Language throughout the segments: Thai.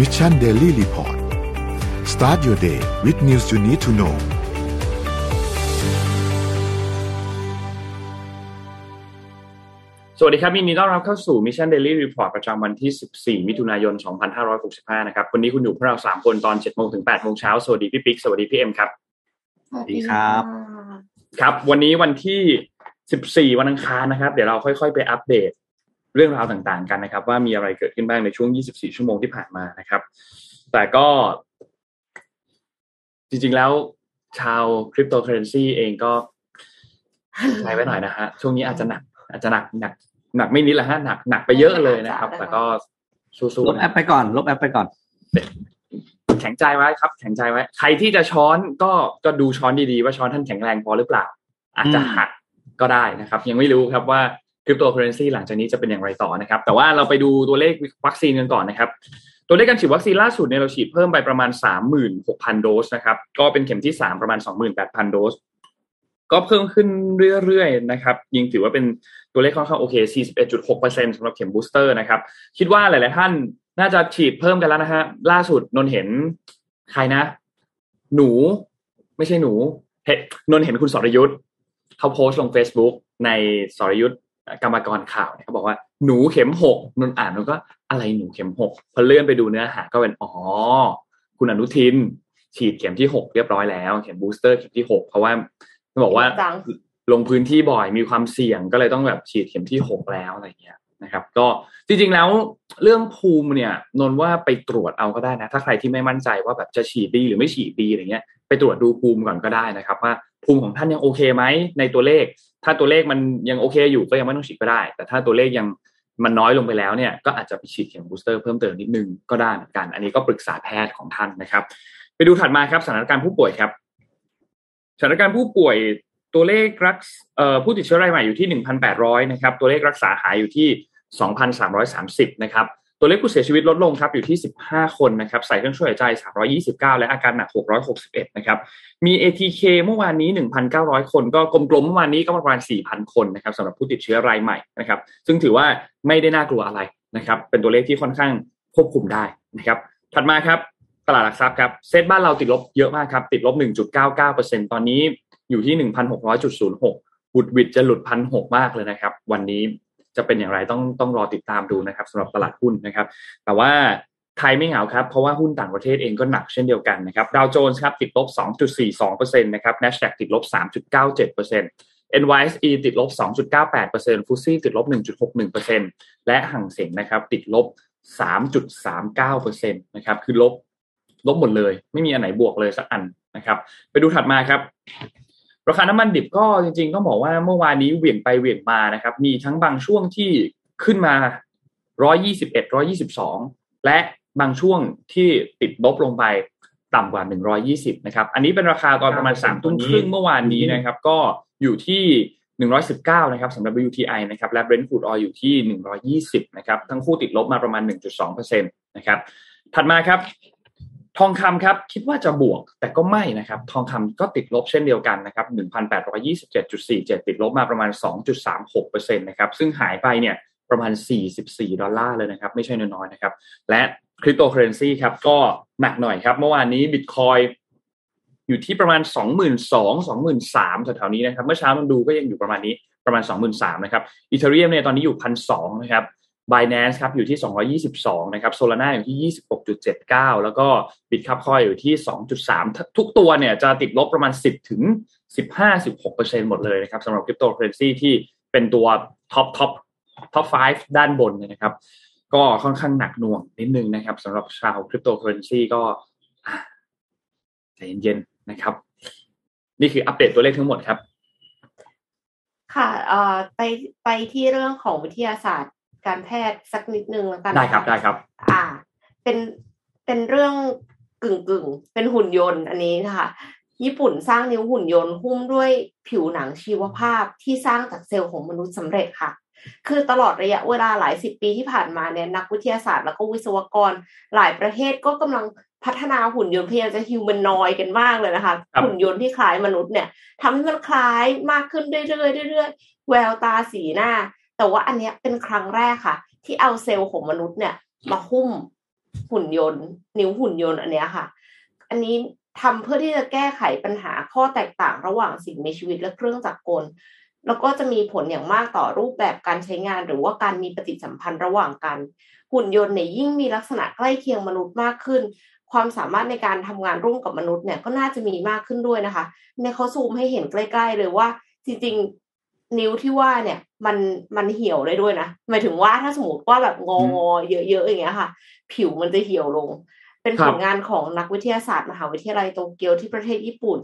Mission Daily Report start your day with news you need to know สวัสดีครับยินดีต้อนรับเข้าสู่ Mission Daily Report ประจำวันที่ 14 มิถุนายน 2565 นะครับ วันนี้คุณอยู่กับพวกเรา 3 คนตอน 7 โมงถึง 8 โมงเช้า สวัสดีพี่ปิ๊ก สวัสดีพี่เอ็มครับ สวัสดีครับ ครับ วันนี้วันที่ 14 วันอังคารนะครับ เดี๋ยวเราค่อยๆ ไปอัปเดต เรื่องราวต่างๆ กันนะครับ ว่ามีอะไรเกิดขึ้นบ้างในช่วง 24 ชั่วโมงที่ผ่านมานะครับ แต่ก็ จริงๆแล้วชาวคริปโตเคอเรนซีเองก็ใจไว้หน่อยนะฮะช่วงนี้อาจจะหนัก อาจจะหนักหนักหนักไม่นิดละฮะหนักหนักไปเยอะเลยนะครับ แต่ก็สู้ลบๆแอนะปไปก่อน ลบแอปไปก่อนแข็งใจไว้ครับ แข็งใจไว้ ใครที่จะช้อนก็ก็ดูช้อนดีๆ ว่าช้อนท่านแข็งแรงพอหรือเปล่า อาจจะอืมหักก็ได้นะครับ ยังไม่รู้ครับว่าค ริปโตเคอร์เรนซีหลังจากนี้จะเป็นอย่างไรต่อนะครับ แต่ว่าเราไปดูตัวเลขวัคซีนกันก่อนนะครับ ตัวเลขการฉีดวัคซีนล่าสุดเนี่ยเราฉีดเพิ่มไปประมาณ 36,000 โดสนะครับ ก็เป็นเข็มที่ 3 ประมาณ 28,000 โดส ก็เพิ่มขึ้นเรื่อยๆนะครับยังถือว่าเป็นตัวเลขค่อนข้างโอเค 41.6%สำหรับเข็ม booster นะครับ คิดว่าหลายๆท่านน่าจะฉีดเพิ่มกันแล้วนะฮะ ล่าสุดนนท์เห็นใครนะ หนู ไม่ใช่หนูเห็นนนท์เห็นคุณสรยุทธ์เขาโพสต์ลง Facebook ในสรยุทธ์ กรรมกรข่าวเนี่ยเขาบอกว่าหนูเข็มหกนนท์อ่านแล้วก็อะไรหนูเข็มหกพอเลื่อนไปดูเนื้อหาก็เป็นอ๋อคุณอนุทิน ฉีดเข็มที่หกเรียบร้อยแล้วเข็มบูสเตอร์เข็มที่หกเพราะว่าต้องบอกว่าจังลงพื้นที่บ่อยมีความเสี่ยงก็เลยต้องแบบฉีดเข็มที่หกแล้วอะไรเงี้ยนะครับ ก็จริงๆแล้วเรื่องภูมิเนี่ยนนท์ว่าไปตรวจเอาก็ได้นะ ถ้าใครที่ไม่มั่นใจว่าแบบจะฉีดดีหรือไม่ฉีดดีอะไรเงี้ย ไปตรวจดูภูมิก่อนก็ได้นะครับ ว่าภูมิของท่านยังโอเคไหมในตัวเลข ถ้าตัวเลขมันยังโอเคอยู่ก็ยังไม่ต้องฉีดก็ได้ แต่ถ้าตัวเลขยังมันน้อยลงไปแล้วเนี่ยก็อาจจะไปฉีดเข็มบูสเตอร์เพิ่มเติมนิดนึงก็ได้เหมือนกัน อันนี้ก็ปรึกษาแพทย์ของท่านนะครับ ไปดูถัดมาครับสถานการณ์ผู้ป่วยครับสถานการณ์ผู้ป่วยตัวเลขรักผู้ติดเชื้อรายใหม่อยู่ที่ 1,800 นะครับ ตัวเลขรักษาหายอยู่ที่ 2,330 นะครับ ตัวเลขผู้เสียชีวิตลดลงครับอยู่ที่ 15 คนนะครับใส่เครื่องช่วยหายใจ 329 และอาการหนัก 661 นะครับมี ATK เมื่อวานนี้ 1,900 คนก็กลมๆเมื่อวานนี้ก็ประมาณ 4,000 คนนะครับสำหรับผู้ติดเชื้อรายใหม่นะครับซึ่งถือว่าไม่ได้น่ากลัวอะไรนะครับเป็นตัวเลขที่ค่อนข้างควบคุมได้นะครับถัดมาครับตลาดหลักทรัพย์ครับเซ็ตบ้านเราติดลบเยอะมากครับติดลบ 1.99%ตอนนี้อยู่ที่ 1,600.06บุดวิดจะหลุดพันหกมากเลยนะครับ วันนี้ จะเป็นอย่างไรต้องต้องรอติดตามดูนะครับสำหรับตลาดหุ้นนะครับ แต่ว่าไทยไม่เหงาครับ เพราะว่าหุ้นต่างประเทศเองก็หนักเช่นเดียวกันนะครับดาวโจนส์ครับติดลบ 2.42%นะครับ NASDAQ ติดลบ 3.97% NYSE ติดลบ 2.98%ฟุตซี่ติดลบ 1.61%และห่างเสียงนะครับติดลบ 3.39%นะครับคือลบลบหมดเลย ไม่มีอันไหนบวกเลยสักอันนะครับ ไปดูถัดมาครับ ราคาน้ำมันดิบก็จริงๆต้องบอกว่าเมื่อวานนี้เหวี่ยงไปเหวี่ยงมานะครับ มีทั้งบางช่วงที่ขึ้นมา 121 122 และบางช่วงที่ติดลบลงไปต่ำกว่า 120 นะครับ อันนี้เป็นราคาตอนประมาณ3ทุ่มครึ่งเมื่อวานนี้นะครับ ก็อยู่ที่ 119 นะครับสำหรับ WTI นะครับ และ Brent crude oil อยู่ที่ 120 นะครับ ทั้งคู่ติดลบมาประมาณ 1.2%นะครับ ถัดมาครับ ทองคำครับคิดว่าจะบวกแต่ก็ไม่นะครับ ทองคำก็ติดลบเช่นเดียวกันนะครับ1,827.47 ติดลบมาประมาณ 2.36%นะครับซึ่งหายไปเนี่ยประมาณ 44 ดอลลาร์เลยนะครับ ไม่ใช่น้อยๆนะครับ และคริปโตเคอร์เรนซีครับก็หนักหน่อยครับ เมื่อวานนี้บิตคอยน์อยู่ที่ประมาณ 22,000 23แถวๆนี้นะครับ เมื่อเช้ามันดูก็ยังอยู่ประมาณนี้ประมาณ 23,000นะครับ Ethereum เนี่ยตอนนี้อยู่1,200นะครับ Binance ครับอยู่ที่ 222 นะครับ Solana อยู่ที่ 26.79 แล้วก็ Bitcoin อยู่ที่ 2.3 ทุกตัวเนี่ยจะติดลบประมาณ 10 ถึง 15-16%หมดเลยนะครับสำหรับคริปโตเคอร์เรนซีที่เป็นตัว top top top 5 ด้านบนนะครับ ก็ค่อนข้างหนักหน่วงนิดนึงนะครับสำหรับชาวคริปโตเคอร์เรนซีก็ใจเย็นๆนะครับ นี่คืออัปเดตตัวเลขทั้งหมดครับ ค่ะเอ่อไปไปที่เรื่องของวิทยาศาสตร์ การแพทย์สักนิดนึงแล้วกันได้ครับได้ครับ อ่า เป็นเป็นเรื่องกึ่งกึ่งๆเป็นหุ่นยนต์อันนี้นะคะญี่ปุ่นสร้างนิ้วหุ่นยนต์หุ้มด้วยผิวหนังชีวภาพที่สร้างจากเซลล์ของมนุษย์สำเร็จค่ะ คือตลอดระยะเวลาหลายสิบปีที่ผ่านมาเนี่ยนักวิทยาศาสตร์แล้วก็วิศวกรหลายประเทศก็กำลังพัฒนาหุ่นยนต์พยายามจะฮิวแมนนอยกันมากเลยนะคะครับหุ่นยนต์ที่คล้ายมนุษย์เนี่ยทำให้มันคล้ายมากขึ้นเรื่อยๆเรื่อยๆแววตาสีหน้า แต่ว่าอันเนี้ยเป็นครั้งแรกค่ะ ที่เอาเซลล์ของมนุษย์เนี่ย มาหุ้มหุ่นยนต์ นิ้วหุ่นยนต์อันเนี้ยค่ะ อันนี้ทำเพื่อที่จะแก้ไขปัญหาข้อแตกต่างระหว่างสิ่งมีชีวิตและเครื่องจักรกล แล้วก็จะมีผลอย่างมากต่อรูปแบบการใช้งาน หรือว่าการมีปฏิสัมพันธ์ระหว่างกัน หุ่นยนต์เนี่ยยิ่งมีลักษณะใกล้เคียงมนุษย์มากขึ้น ความสามารถในการทำงานร่วมกับมนุษย์เนี่ยก็น่าจะมีมากขึ้นด้วยนะคะ ในเขาซูมให้เห็นใกล้ ๆ เลยว่าจริง นิ้วที่ว่าเนี่ย มันมันเหี่ยวได้ด้วยนะหมายถึงว่าถ้าสมมติว่าแบบงองอเยอะๆอย่างเงี้ยค่ะ ผิวมันจะเหี่ยวลง เป็นผลงานของนักวิทยาศาสตร์มหาวิทยาลัยโตเกียวที่ประเทศญี่ปุ่น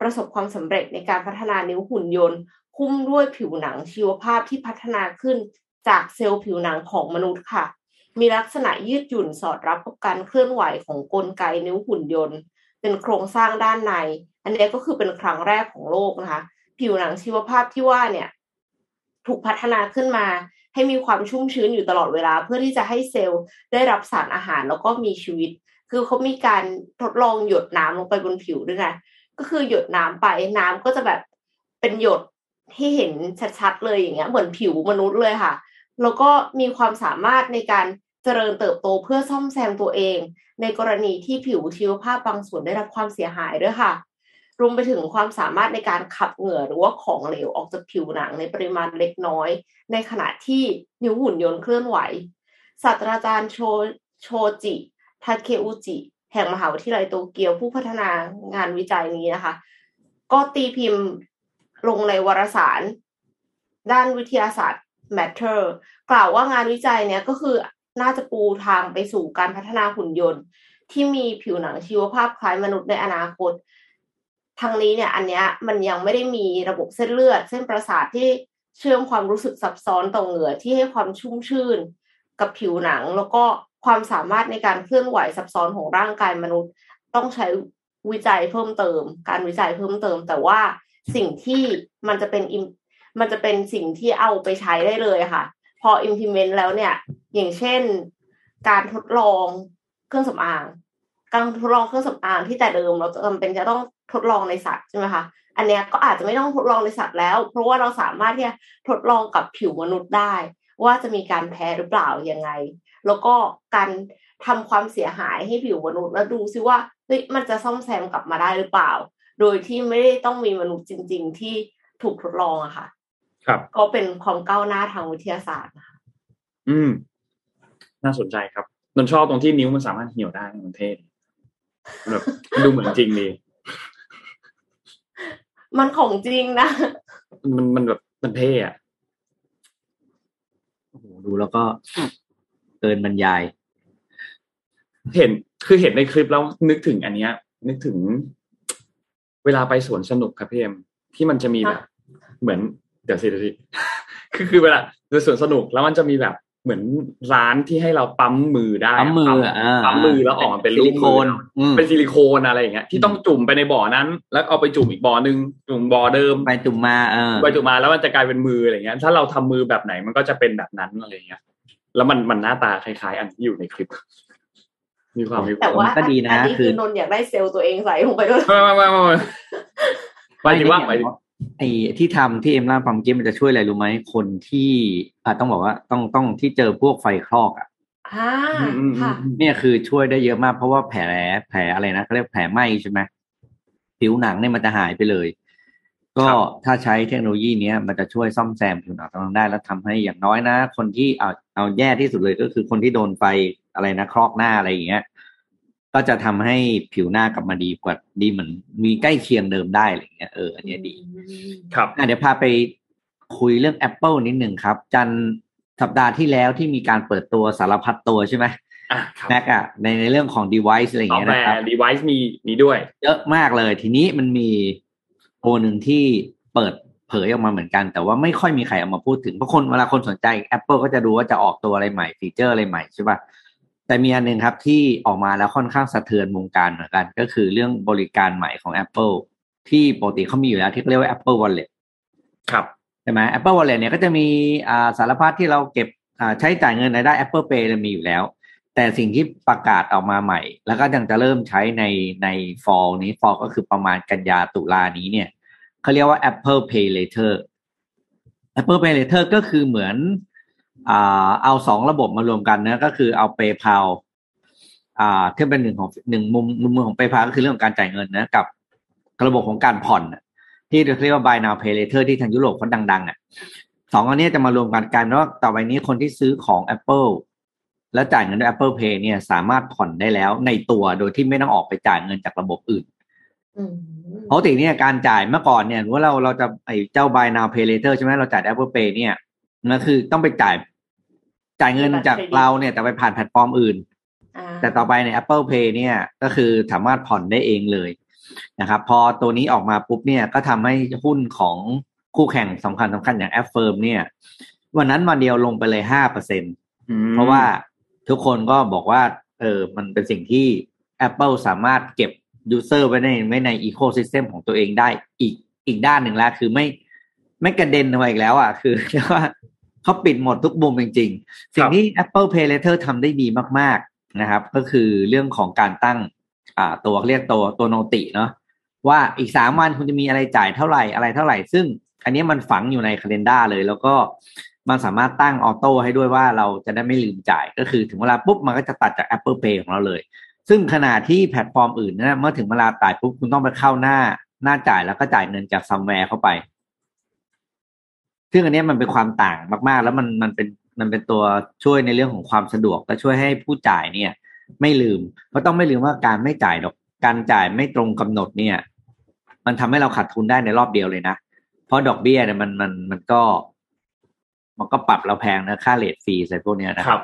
ประสบความสำเร็จในการพัฒนานิ้วหุ่นยนต์หุ้มด้วยผิวหนังชีวภาพที่พัฒนาขึ้นจากเซลล์ผิวหนังของมนุษย์ค่ะ มีลักษณะยืดหยุ่นสอดรับกับการเคลื่อนไหวของกลไกนิ้วหุ่นยนต์ เป็นโครงสร้างด้านใน อันนี้ก็คือเป็นครั้งแรกของโลกนะคะ ผิวหนังชีวภาพที่ว่าเนี่ย ถูกพัฒนาขึ้นมา ให้มีความชุ่มชื้นอยู่ตลอดเวลา เพื่อที่จะให้เซลล์ได้รับสารอาหารแล้วก็มีชีวิต คือเขามีการทดลองหยดน้ำลงไปบนผิวด้วยนะก็คือหยดน้ำไปน้ำก็จะแบบเป็นหยดที่เห็นชัดๆเลยอย่างเงี้ยเหมือนผิวมนุษย์เลยค่ะ แล้วก็มีความสามารถในการเจริญเติบโตเพื่อซ่อมแซมตัวเอง ในกรณีที่ผิวชีวภาพบางส่วนได้รับความเสียหายด้วยค่ะ รวมไปถึงความสามารถในการขับเหงื่อหรือว่าของเหลวออกจากผิวหนังในปริมาณเล็กน้อย ในขณะที่นิ้วหุ่นยนต์เคลื่อนไหวศาสตราจารย์โชโชจิทาเคอุจิ แห่งมหาวิทยาลัยโตเกียวผู้พัฒนางานวิจัยนี้นะคะ ก็ตีพิมพ์ลงในวารสาร ด้านวิทยาศาสตร์ Matter กล่าวว่างานวิจัยเนี้ยก็คือน่าจะปูทางไปสู่การพัฒนาหุ่นยนต์ ที่มีผิวหนังชีวภาพคล้ายมนุษย์ในอนาคต ทางนี้เนี่ยอันเนี้ยมันยังไม่ได้มีระบบเส้นเลือด เส้นประสาทที่เชื่อมความรู้สึกซับซ้อนต่อเหงื่อที่ให้ความชุ่มชื่น กับผิวหนัง แล้วก็ความสามารถในการเคลื่อนไหวซับซ้อนของร่างกายมนุษย์ ต้องใช้วิจัยเพิ่มเติม การวิจัยเพิ่มเติม แต่ว่าสิ่งที่มันจะเป็นมันจะเป็นสิ่งที่เอาไปใช้ได้เลยค่ะ พอ implement แล้วเนี่ย อย่างเช่น การทดลองเครื่องสำอางการทดลองเครื่องสำอางที่แต่เดิมเราจำเป็นจะต้อง ทดลองในสัตว์ใช่ไหมคะอันเนี้ยก็อาจจะไม่ต้องทดลองในสัตว์แล้ว เพราะว่าเราสามารถที่จะทดลองกับผิวมนุษย์ได้ ว่าจะมีการแพ้หรือเปล่ายังไง แล้วก็การทำความเสียหายให้ผิวมนุษย์แล้วดูซิว่าเฮ้ยมันจะซ่อมแซมกลับมาได้หรือเปล่า โดยที่ไม่ได้ต้องมีมนุษย์จริง ๆ ที่ถูกทดลองอะค่ะ ครับ ก็เป็นความก้าวหน้าทางวิทยาศาสตร์นะคะอืม น่าสนใจครับนนชอบตรงที่นิ้วมันสามารถเหี่ยวได้มันเท่แบบดูเหมือนจริงดี มันของจริงนะ มันมันแบบมันเท่อะโอ้โหดูแล้วก็เกินบรรยาย เห็นคือเห็นในคลิปแล้วนึกถึงอันเนี้ย นึกถึง เวลาไปสวนสนุกครับพี่เอ็มที่มันจะมีแบบ เหมือน เดี๋ยวสิเดี๋ยวสิคือคือเวลาไปสวนสนุกแล้วมันจะมีแบบ เหมือนร้านที่ให้เราปั๊มมือได้ปั๊มมืออ่าปั๊มมือแล้วออกมาเป็นรูซิปลิโคนมืออืมเป็นซิลิโคนอะไรอย่างเงี้ยที่ต้องจุ่มไปในบ่อนั้น แล้วเอาไปจุ่มอีกบ่อนึงจุ่มบ่อเดิมไปจุ่มมาเออไปจุ่มมาแล้วมันจะกลายเป็นมืออะไรเงี้ย ถ้าเราทำมือแบบไหนมันก็จะเป็นแบบนั้นอะไรเงี้ย แล้วมันมันหน้าตาคล้ายๆ อันที่อยู่ในคลิป มีความมีแต่ว่าก็ดีนะอันนี้คืคืออนนท์อยากได้เซลล์ตัวเองใส่ลงไปด้วยไม่ไม่ไม่ไม่ไม่หมายถึงว่าหมายถึง ไอ้ที่ทำที่เอ็มเล่าฟังเมื่อกี้มันจะช่วยอะไรรู้ไหมคนที่อะต้องบอกว่าต้องต้องที่เจอพวกไฟคลอกอะอ่าอืมอืมอืค่ะมเนี่ยคือช่วยได้เยอะมากเพราะว่าแผลแผลอะไรนะเขาเรียกแผลไหม้ใช่ไหมผิวหนังเนี่ยมันจะหายไปเลย ก็ถ้าใช้เทคโนโลยีเนี้ยมันจะช่วยซ่อมแซมผิวหนังตรงนั้นได้แล้วทำให้อย่างน้อยนะ คนที่เอาเอาแย่ที่สุดเลยก็คือคนที่โดนไฟอะไรนะครอกหน้าอะไรอย่างเงี้ย ก็จะทำให้ผิวหน้ากลับมาดีกว่าดีเหมือนมีใกล้เคียงเดิมได้อะไรอย่างเงี้ยเอออันเนี้ยดี ครับอะเดี๋ยวพาไปคุยเรื่อง Apple นิดหนึ่งครับ จันทร์สัปดาห์ที่แล้วที่มีการเปิดตัวสารพัดตัวใช่ไหมอะครับ Mac อะในในเรื่องของ device อะไรอย่างซอฟเงี้ยต์แวนะครับร์ device มีมีด้วย เยอะมากเลย ทีนี้มันมีตัวหนึ่งที่เปิดเผยออกมาเหมือนกัน แต่ว่าไม่ค่อยมีใครเอามาพูดถึงเพราะคนเวลาคนสนใจ Apple ก็จะดูว่าจะออกตัวอะไรใหม่ฟีเจอร์อะไรใหม่ใช่ป่ะ แต่มีอันหนึ่งครับที่ออกมาแล้วค่อนข้างสะเทือนวงการเหมือนกัน ก็คือเรื่องบริการใหม่ของ Apple ที่ปกติเขามีอยู่แล้วที่เขาเรียกว่า Apple Wallet ครับใช่ไหม Apple Wallet เนี่ยก็จะมีอ่าสารพัดที่เราเก็บอ่าใช้จ่ายเงินในได้ Apple Pay เนี่ยมีอยู่แล้ว แต่สิ่งที่ประกาศออกมาใหม่ แล้วก็ยังจะเริ่มใช้ในใน fall นี้ fall ก็คือประมาณกันยาตุลานี้เนี่ยเขาเรียกว่า Apple Pay Later Apple Pay Later ก็คือเหมือน อ่าเอาสองระบบมารวมกันนะก็คือเอา PayPal อ่าที่เป็นหนึ่งของหนึ่งมุมมุมมือของเปพาก็คือเรื่องของการจ่ายเงินนะกับระบบของการผ่อนที่เรียกว่า buy now pay later ที่ทางยุโรปเขาดังๆอะสองอันนี้จะมารวมกันกันว่าต่อไปนี้คนที่ซื้อของ Apple แล้วจ่ายเงินด้วย Apple Pay เนี่ยสามารถผ่อนได้แล้วในตัวโดยที่ไม่ต้องออกไปจ่ายเงินจากระบบอื่นปกติเนี่ยการจ่ายเมื่อก่อนเนี่ยว่าเราเราจะไอ้เจ้า buy now pay later ใช่ไหมเราจ่าย Apple Pay เนี่ย นั่นคือต้องไปจ่าย จ่ายเงินจากเราเนี่ย แต่ไปผ่านแพลตฟอร์มอื่น แต่ต่อไปใน Apple Pay เนี่ย ก็คือสามารถผ่อนได้เองเลยนะครับ พอตัวนี้ออกมาปุ๊บเนี่ย ก็ทำให้หุ้นของคู่แข่งสำคัญสำคัญอย่าง Affirm เนี่ย วันนั้นวันเดียวลงไปเลยห้าเปอร์เซ็นเพราะว่าทุกคนก็บอกว่า เออมันเป็นสิ่งที่ Apple สามารถเก็บ user ไว้ในไว้ใน ecosystem ของตัวเองได้อีกอีกด้านหนึ่งแล้ว คือไม่ ไม่กระเด็นมาอีกแล้วอะคือเรียกว่าเขาปิดหมดทุกมุมจริงๆ สิ่งที่ Apple Pay Later ทำได้ดีมาก ๆนะครับ ก็คือเรื่องของการตั้งอ่าตัวเรียกตัวตัว noti เนาะว่าอีกสามวันคุณจะมีอะไรจ่ายเท่าไหร่อะไรเท่าไหร่ ซึ่งอันนี้มันฝังอยู่ในคาล endar เลย แล้วก็มันสามารถตั้ง auto ให้ด้วยว่าเราจะได้ไม่ลืมจ่าย ก็คือถึงเวลาปุ๊บมันก็จะตัดจาก Apple Pay ของเราเลย ซึ่งขณะที่แพลตฟอร์มอื่นนะเมื่อถึงเวลาจ่ายปุ๊บคุณต้องไปเข้าหน้าหน้าจ่ายแล้วก็จ่ายเงินจาก somewhere เข้าไป ซึ่งอันนี้มันเป็นความต่างมากๆ แล้วมันมันเป็นมันเป็นตัวช่วยในเรื่องของความสะดวกและช่วยให้ผู้จ่ายเนี่ย ไม่ลืมเพราะต้องไม่ลืมว่าการไม่จ่ายดอกการจ่ายไม่ตรงกำหนดเนี่ย มันทำให้เราขาดทุนได้ในรอบเดียวเลยนะเพราะดอกเบี้ยเนี่ยมันมันมันก็ มันก็ปรับเราแพงนะค่าเลทฟรีอะไรพวกนี้นะครับ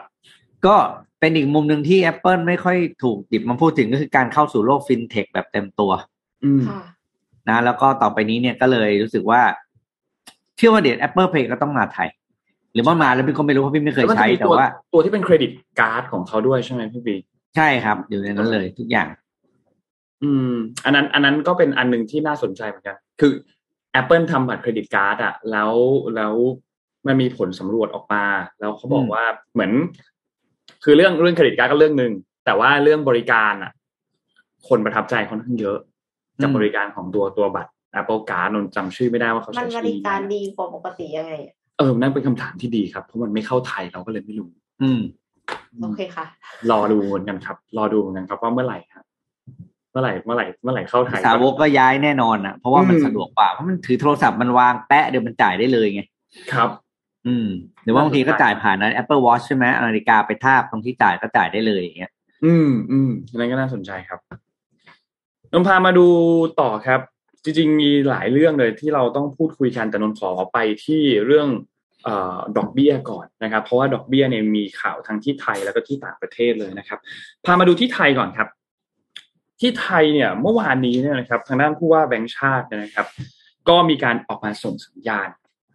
ก็เป็นอีกมุมหนึ่งที่ Apple ไม่ค่อยถูกหยิบมาพูดถึงก็คือการเข้าสู่โลกฟินเทคแบบเต็มตัว อืมนะแล้วก็ต่อไปนี้เนี่ยก็เลยรู้สึกว่า เชื่อว่าเดี๋ยว Apple Pay ก็ต้องมาไทย หรือว่ามาแล้วพี่ก็ไม่รู้เพราะพี่ไม่เคยใช้แต่ว่าตัวที่เป็นเครดิตการ์ดของเขาด้วยใช่ไหมพี่บีใช่ครับ อยู่ในนั้นเลยทุกอย่าง อืม อันนั้น อันนั้นก็เป็นอันหนึ่งที่น่าสนใจเหมือนกัน คือ Apple ทำบัตร credit card อะแล้วแล้วมันมีผลสำรวจออกมา แล้วเขาบอกว่าเหมือน คือเรื่องเรื่อง credit card ก็เรื่องหนึ่งแต่ว่าเรื่องบริการอะคนประทับใจค่อนข้างเยอะ กับบริการของตัวตัวบัตร Apple Card นนจำชื่อไม่ได้ว่าเขาใช้ชื่อมันบริการดีกว่าปกติยังไง เออนั่นเป็นคำถามที่ดีครับ เพราะมันไม่เข้าไทยเราก็เลยไม่รู้ อืมโอเคค่ะ รอดูเหมือนกันครับ รอดูเหมือนกันครับว่าเมื่อไหร่ครับเมื่อไหร่เมื่อไหร่เมื่อไหร่เข้าไทยสาวกก็ย้ายแน่นอนอะเพราะว่ามันสะดวกกว่าเพราะมันถือโทรศัพท์มันวางแปะเดี๋ยวมันจ่ายได้เลยไงครับ อืมหรือว่าบางทีก็จ่ายผ่านนั้น Apple Watch ใช่ไหมนาฬิกาไปทาบตรงที่จ่ายก็จ่ายได้เลยอย่างเงี้ย อืมอืมนั่นก็น่าสนใจครับนนพามาดูต่อครับ จริงๆมีหลายเรื่องเลยที่เราต้องพูดคุยกันแต่นนขอไปที่เรื่องอดอกเบี้ยก่อนนะครับ เพราะว่าดอกเบี้ยเนี่ยมีข่าวทั้งที่ไทยแล้วก็ที่ต่างประเทศเลยนะครับ พามาดูที่ไทยก่อนครับ ที่ไทยเนี่ยเมื่อวานนี้เนี่ยนะครับ ทางด้านผู้ว่าแบงค์ชาตินะครับ ก็มีการออกมาส่งสัญญาณ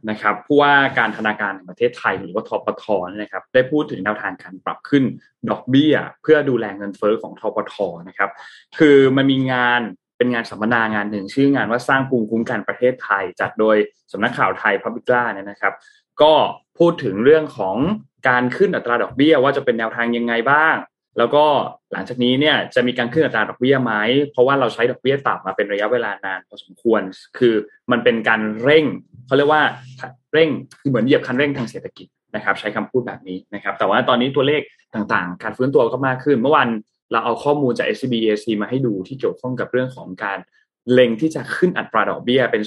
นะครับผู้ว่าการธนาคารแห่งประเทศไทยหรือว่าทปทนะครับ ได้พูดถึงแนวทางการปรับขึ้นดอกเบี้ย เพื่อดูแลเงินเฟอ้อของทปทนะครับ คือมันมีงาน เป็นงานสัมมนางานหนึ่งชื่องานว่าสร้างภูมิคุ้มกันประเทศไทย จัดโดยสำนักข่าวไทยพับบิก้าเนี่ยนะครับ ก็พูดถึงเรื่องของการขึ้นอัตราดอกเบี้ยว่าจะเป็นแนวทางยังไงบ้าง แล้วก็หลังจากนี้เนี่ยจะมีการขึ้นอัตราดอกเบี้ยไหมเพราะว่าเราใช้ดอกเบี้ยต่ำมาเป็นระยะเวลานานพอสมควร คือมันเป็นการเร่งเขาเรียกว่าเร่งคือเหมือนเหยียบคันเร่งทางเศรษฐกิจนะครับ ใช้คำพูดแบบนี้นะครับ แต่ว่าตอนนี้ตัวเลขต่างๆ การฟื้นตัวก็มากขึ้น เมื่อวัน เราเอาข้อมูลจาก SCB EC มาให้ดูที่เกี่ยวข้องกับเรื่องของการเล็งที่จะขึ้นอัตราดอกเบี้ยเป็น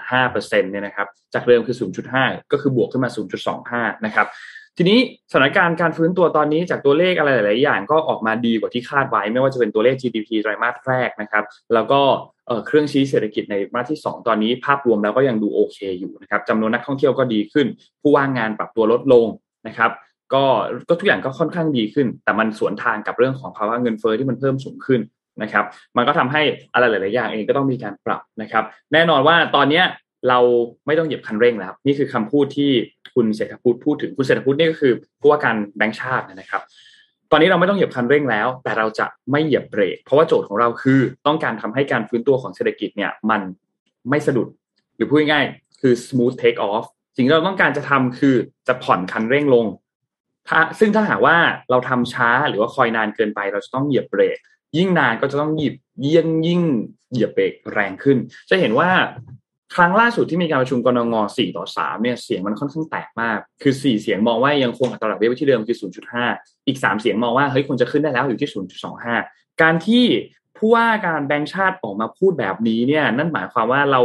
0.75%เนี่ยนะครับจากเดิมคือ 0.5 ก็คือบวกขึ้นมา 0.25 นะครับทีนี้สถานการณ์การฟื้นตัวตอนนี้จากตัวเลขอะไรหลาย ๆ อย่างก็ออกมาดีกว่าที่คาดไว้ ไม่ว่าจะเป็นตัวเลข GDP ไตรมาสแรกนะครับ แล้วก็เครื่องชี้เศรษฐกิจในมาสที่ 2 ตอนนี้ ภาพรวมแล้วก็ยังดูโอเคอยู่นะครับจำนวนนักท่องเที่ยวก็ดีขึ้น ผู้ว่างงานปรับตัวลดลงนะครับ ก็ก็ทุกอย่างก็ค่อนข้างดีขึ้น แต่มันสวนทางกับเรื่องของภาวะเงินเฟอ้อที่มันเพิ่มสูงขึ้นนะครับ มันก็ทำให้อะไรหลาย ๆ อย่างเองก็ต้องมีการปรับนะครับ แน่นอนว่าตอนนี้เราไม่ต้องเหยียบคันเร่งแล้วนี่คือคำพูดที่คุณเศรษฐพุทธพูดถึงคุณเศรษฐพุทธนี่ก็คือผู้ว่าการแบงค์ชาตินะครับ ตอนนี้เราไม่ต้องเหยียบคันเร่งแล้ว แต่เราจะไม่เหยียบเบรก เพราะว่าโจทย์ของเราคือต้องการทำให้การฟื้นตัวของเศรษฐกิจเนี่ยมันไม่สะดุดหรือพูดง่ายๆคือ smooth take off สิ่งที่เราต้องการจะทำคือจะผ่อนคันเร่งลง ถ้าซึ่งถ้าหากว่าเราทำช้าหรือว่าคอยนานเกินไป เราจะต้องเหยียบเบรก ยิ่งนานก็จะต้องหยิบยิ่งยิ่งเหยียบเบรกแรงขึ้น จะเห็นว่าครั้งล่าสุดที่มีการประชุมกรงง4ต่อ3เนี่ยเสียงมันค่อนข้างแตกมาก คือ 4 เสียงมองว่ายังคงอัตราดอกเบี้ยไว้ที่เดิมคือ 0.5 อีก 3 เสียงมองว่าเฮ้ยควรจะขึ้นได้แล้วอยู่ที่ 0.25 การที่ผู้ว่าการแบงก์ชาติออกมาพูดแบบนี้เนี่ยนั่นหมายความว่าเรา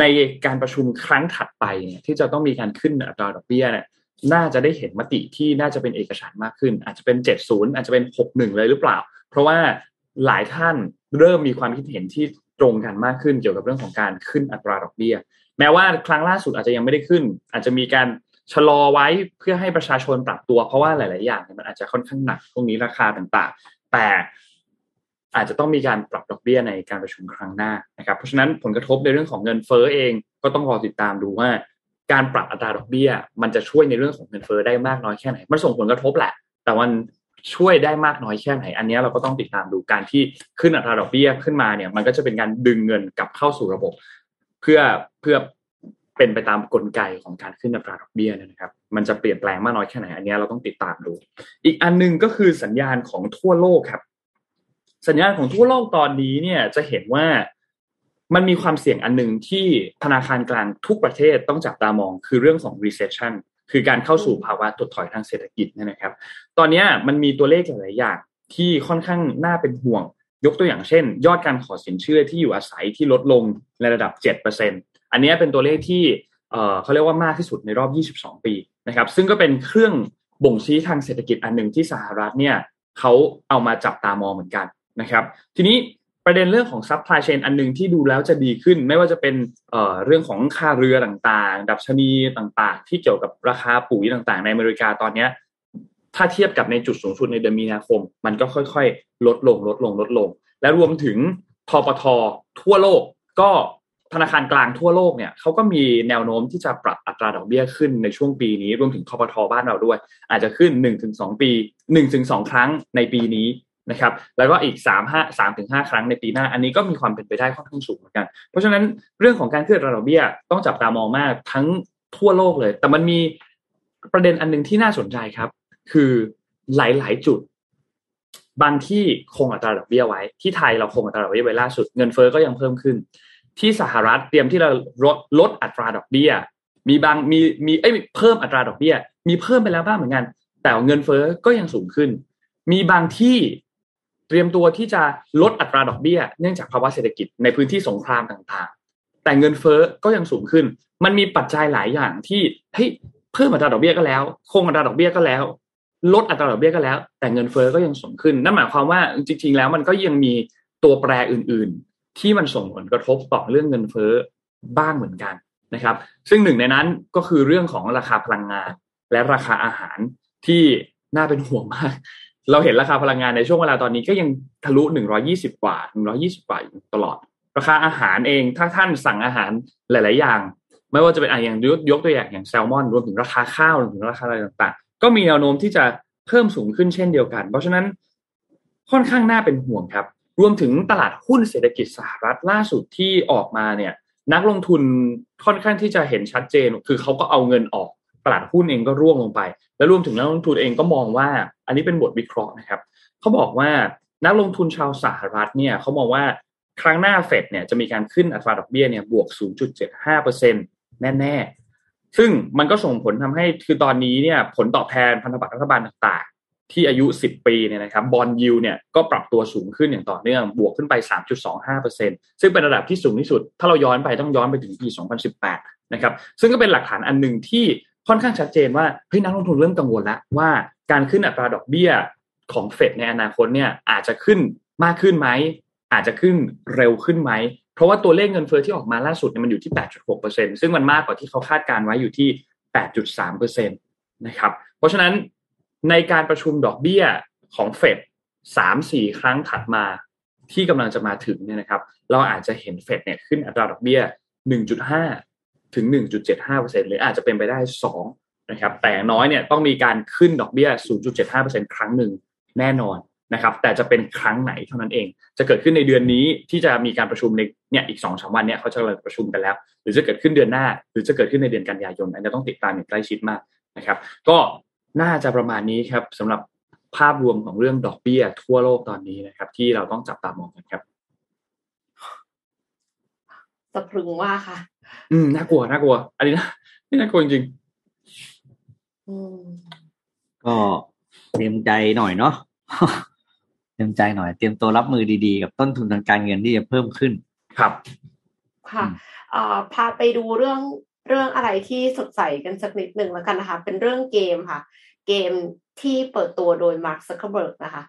ในการประชุมครั้งถัดไปเนี่ยที่จะต้องมีการขึ้นอัตราดอกเบี้ยเนี่ย น่าจะได้เห็นมติที่น่าจะเป็นเอกฉันท์มากขึ้น อาจจะเป็น70อาจจะเป็น61เลยหรือเปล่า เพราะว่าหลายท่านเริ่มมีความคิดเห็นที่ตรงกันมากขึ้นเกี่ยวกับเรื่องของการขึ้นอัตราดอกเบี้ย แม้ว่าครั้งล่าสุดอาจจะยังไม่ได้ขึ้น อาจจะมีการชะลอไว้เพื่อให้ประชาชนปรับตัว เพราะว่าหลาย ๆ อย่างมันอาจจะค่อนข้างหนักตรงนี้ราคาต่าง ๆ แต่อาจจะต้องมีการปรับดอกเบี้ยในการประชุมครั้งหน้านะครับ เพราะฉะนั้นผลกระทบในเรื่องของเงินเฟ้อเองก็ต้องรอติดตามดูว่า การปรับอัตราดอกเบี้ย มันจะช่วยในเรื่องของเงินเฟ้อได้มากน้อยแค่ไหน มันส่งผลกระทบแหละ แต่มันช่วยได้มากน้อยแค่ไหน อันนี้เราก็ต้องติดตามดูการที่ขึ้นอัตราดอกเบี้ยขึ้นมาเนี่ย มันก็จะเป็นการดึงเงินกลับเข้าสู่ระบบ เพื่อเพื่อเป็นไปตามกลไกของการขึ้นอัตราดอกเบี้ยนะครับ มันจะเปลี่ยนแปลงมากน้อยแค่ไหน อันนี้เราต้องติดตามดู อีกอันนึงก็คือสัญญาณของทั่วโลกครับ สัญญาณของทั่วโลกตอนนี้เนี่ยจะเห็นว่า มันมีความเสี่ยงอันหนึ่งที่ธนาคารกลางทุกประเทศต้องจับตามองคือเรื่องของ recession คือการเข้าสู่ภาวะถดถอยทางเศรษฐกิจนะครับ ตอนนี้มันมีตัวเลขหลาย ๆ อย่างที่ค่อนข้างน่าเป็นห่วง ยกตัวอย่างเช่น ยอดการขอสินเชื่อที่อยู่อาศัยที่ลดลงในระดับ 7%อันนี้เป็นตัวเลขที่เขาเรียกว่ามากที่สุดในรอบ 22 ปีนะครับ ซึ่งก็เป็นเครื่องบ่งชี้ทางเศรษฐกิจอันหนึ่งที่สหรัฐเนี่ยเขาเอามาจับตามองเหมือนกันนะครับ ทีนี้ ประเด็นเรื่องของ supply chain อันหนึ่งที่ดูแล้วจะดีขึ้น ไม่ว่าจะเป็นเรื่องของค่าเรือต่างๆ ดัชนีต่างๆ ที่เกี่ยวกับราคาปุ๋ยต่างๆ ในอเมริกาตอนนี้ถ้าเทียบกับในจุดสูงสุดในเดือนมีนาคม มันก็ค่อยๆ ลดลงลดลงลดลง และรวมถึงทปททั่วโลกก็ธนาคารกลางทั่วโลกเนี่ยเขาก็มีแนวโน้มที่จะปรับอัตราดอกเบี้ยขึ้นในช่วงปีนี้ รวมถึงทปทบ้านเราด้วย อาจจะขึ้น 1-2 ปี 1-2 ครั้งในปีนี้ นะครับแล้วก็อีก3 5 3ถึง5ครั้งในปีหน้า อันนี้ก็มีความเป็นไปได้ค่อนข้างสูงเหมือนกัน เพราะฉะนั้นเรื่องของการขึ้นระดอกเบี้ยต้องจับตามองมากทั้งทั่วโลกเลย แต่มันมีประเด็นอันนึงที่น่าสนใจครับ คือหลาย ๆ จุด บางที่คงอัตราดอกเบี้ยไว้ ที่ไทยเราคงอัตราดอกเบี้ยไว้ล่าสุดเงินเฟ้อก็ยังเพิ่มขึ้น ที่สหรัฐเตรียมที่เราลดลดอัตราดอกเบี้ย มีบางมีมีเอ้ยเพิ่มอัตราดอกเบี้ย มีเพิ่มไปแล้วบ้างเหมือนกัน แต่เงินเฟ้อก็ยังสูงขึ้น มีบางที่ เตรียมตัวที่จะลดอัตราดอกเบี้ย เนื่องจากภาวะเศรษฐกิจในพื้นที่สงครามต่างๆ แต่เงินเฟ้อก็ยังสูงขึ้น มันมีปัจจัยหลายอย่างที่เฮ้ยเพิ่มอัตราดอกเบี้ยก็แล้ว คงอัตราดอกเบี้ยก็แล้ว ลดอัตราดอกเบี้ยก็แล้ว แต่เงินเฟ้อก็ยังสูงขึ้น นั่นหมายความว่าจริง ๆ แล้วมันก็ยังมีตัวแปรอื่น ๆ ที่มันส่งผลกระทบต่อเรื่องเงินเฟ้อบ้างเหมือนกันนะครับ ซึ่งหนึ่งในนั้นก็คือเรื่องของราคาพลังงาน และราคาอาหารที่น่าเป็นห่วงมาก เราเห็นราคาพลังงานในช่วงเวลาตอนนี้ก็ยังทะลุ 120 กว่า 120 กว่าอยู่ตลอด ราคาอาหารเอง ถ้าท่านสั่งอาหารหลาย ๆ อย่าง ไม่ว่าจะเป็นอย่างยกตัวอย่างอย่างแซลมอน รวมถึงราคาข้าวรวมถึงราคาอะไรต่าง ๆ ก็มีแนวโน้มที่จะเพิ่มสูงขึ้นเช่นเดียวกัน เพราะฉะนั้นค่อนข้างน่าเป็นห่วงครับ รวมถึงตลาดหุ้นเศรษฐกิจสหรัฐล่าสุดที่ออกมาเนี่ยนักลงทุนค่อนข้างที่จะเห็นชัดเจน คือเขาก็เอาเงินออก ตลาดหุ้นเองก็ร่วงลงไป แล้วรวมถึงนักลงทุนเองก็มองว่า อันนี้เป็นบทวิเคราะห์นะครับเขาบอกว่านักลงทุนชาวสหรัฐเนี่ยเขามองว่าครั้งหน้าเฟดเนี่ยจะมีการขึ้นอัตราดอกเบี้ยเนี่ยบวก 0.75%แน่ๆ ซึ่งมันก็ส่งผลทำให้คือตอนนี้เนี่ยผลตอบแทนพันธบัตรรัฐบาลต่างๆ ที่อายุ 10 ปีเนี่ยนะครับบอลยูเนี่ยก็ปรับตัวสูงขึ้นอย่างต่อเนื่อง บวกขึ้นไป 3.25%ซึ่งเป็นระดับที่สูงที่สุด ถ้าเราย้อนไปต้องย้อนไปถึงปี 2018 นะครับ ซึ่งก็เป็นหลักฐานอันหนึ่งที่ ค่อนข้างชัดเจนว่าเฮ้ยนักลงทุนเริ่มกังวลแล้วว่าการขึ้นอัตราดอกเบี้ยของเฟดในอนาคตเนี่ยอาจจะขึ้นมากขึ้นไหมอาจจะขึ้นเร็วขึ้นไหม เพราะว่าตัวเลขเงินเฟอ้อที่ออกมาล่าสุดเนี่ยมันอยู่ที่ 8.6%ซึ่งมันมากกว่าที่เขาคาดการไว้อยู่ที่ 8.3%นะครับเพราะฉะนั้นในการประชุมดอกเบี้ยของเฟดสามสี่ครั้งถัดมาที่กำลังจะมาถึงเนี่ยนะครับ เราอาจจะเห็นเฟดเนี่ยขึ้นอัตราดอกเบี้ย 1.5 ถึง 1.75%หรืออาจจะเป็นไปได้ 2 นะครับ แต่น้อยเนี่ยต้องมีการขึ้นดอกเบี้ย 0.75%ครั้งหนึ่งแน่นอนนะครับ แต่จะเป็นครั้งไหนเท่านั้นเอง จะเกิดขึ้นในเดือนนี้ที่จะมีการประชุมในเนี่ยอีกสองสามวันเนี่ยเขาจะเริ่มประชุมกันแล้ว หรือจะเกิดขึ้นเดือนหน้า หรือจะเกิดขึ้นในเดือนกันยายนอันนี้ต้องติดตามอย่างใกล้ชิดมากนะครับ ก็น่าจะประมาณนี้ครับสำหรับภาพรวมของเรื่องดอกเบี้ยทั่วโลกตอนนี้นะครับ ที่เราต้องจับตามองกันครับสะพรึงว่าค่ะ อืมน่ากลัวน่ากลัว อันนี้นะนี่น่ากลัวจริงอืมก็เตรียมใจหน่อยเนาะเตรียมใจหน่อย เตรียมตัวรับมือดีๆ กับต้นทุนทางการเงินที่จะเพิ่มขึ้นๆครับ ค่ะอืมเอ่อพาไปดูเรื่องเรื่องอะไรที่สดใสกันสักนิดหนึ่งแล้วกันนะคะ เป็นเรื่องเกมค่ะ เกมที่เปิดตัวโดยมาร์คซักเคอร์เบิร์กนะคะ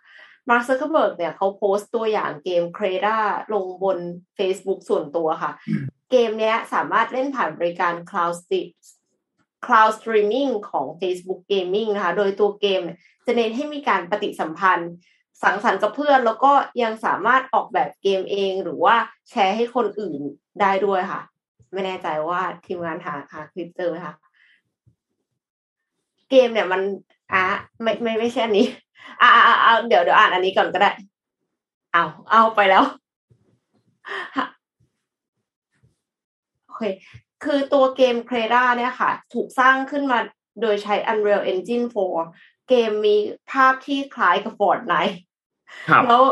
มาร์คซักเคอร์เบิร์กเนี่ยเขาโพสต์ตัวอย่างเกม Crayta ลงบน Facebook ส่วนตัวค่ะ เกมเนี้ยสามารถเล่นผ่านบริการ Cloud s t e Cloud Streaming ของ Facebook Gaming นะคะ โดยตัวเกมจะเน้นให้มีการปฏิสัมพันธ์ สังสรรค์กับเพื่อน แล้วก็ยังสามารถออกแบบเกมเอง หรือว่าแชร์ให้คนอื่นได้ด้วยค่ะ ไม่แน่ใจว่าทีมงานหาหาคลิปเจอไหมคะเกมเนี่ยมันอะไม่ไม่ไม่ใช่อันนี้อ่าอ่าอ่าเดี๋ยวเดี๋ยวอ่านอันนี้ก่อนก็ได้ เอาเอาไปแล้ว เคคือตัวเกม c r e d a เนี่ยค่ะ ถูกสร้างขึ้นมาโดยใช้ Unreal Engine 4 เกมมีภาพที่คล้ายกับ Fortnite ครับแล้ว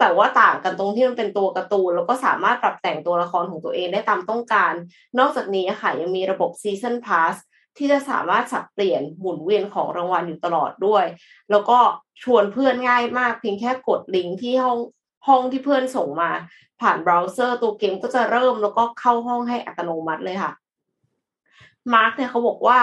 แต่ว่าต่างกันตรงที่มันเป็นตัวการ์ตูน แล้วก็สามารถปรับแต่งตัวละครของตัวเองได้ตามต้องการ นอกจากนี้ค่ะ ยังมีระบบ Season Pass ที่จะสามารถสับเปลี่ยนหมุนเวียนของรางวัลอยู่ตลอดด้วย แล้วก็ชวนเพื่อนง่ายมากเพียงแค่กดลิงก์ที่ห้อง ห้องที่เพื่อนส่งมา ผ่านเบราว์เซอร์ตัวเกมก็จะเริ่มแล้วก็เข้าห้องให้อัตโนมัติเลยค่ะ มาร์กเนี่ยเขาบอกว่า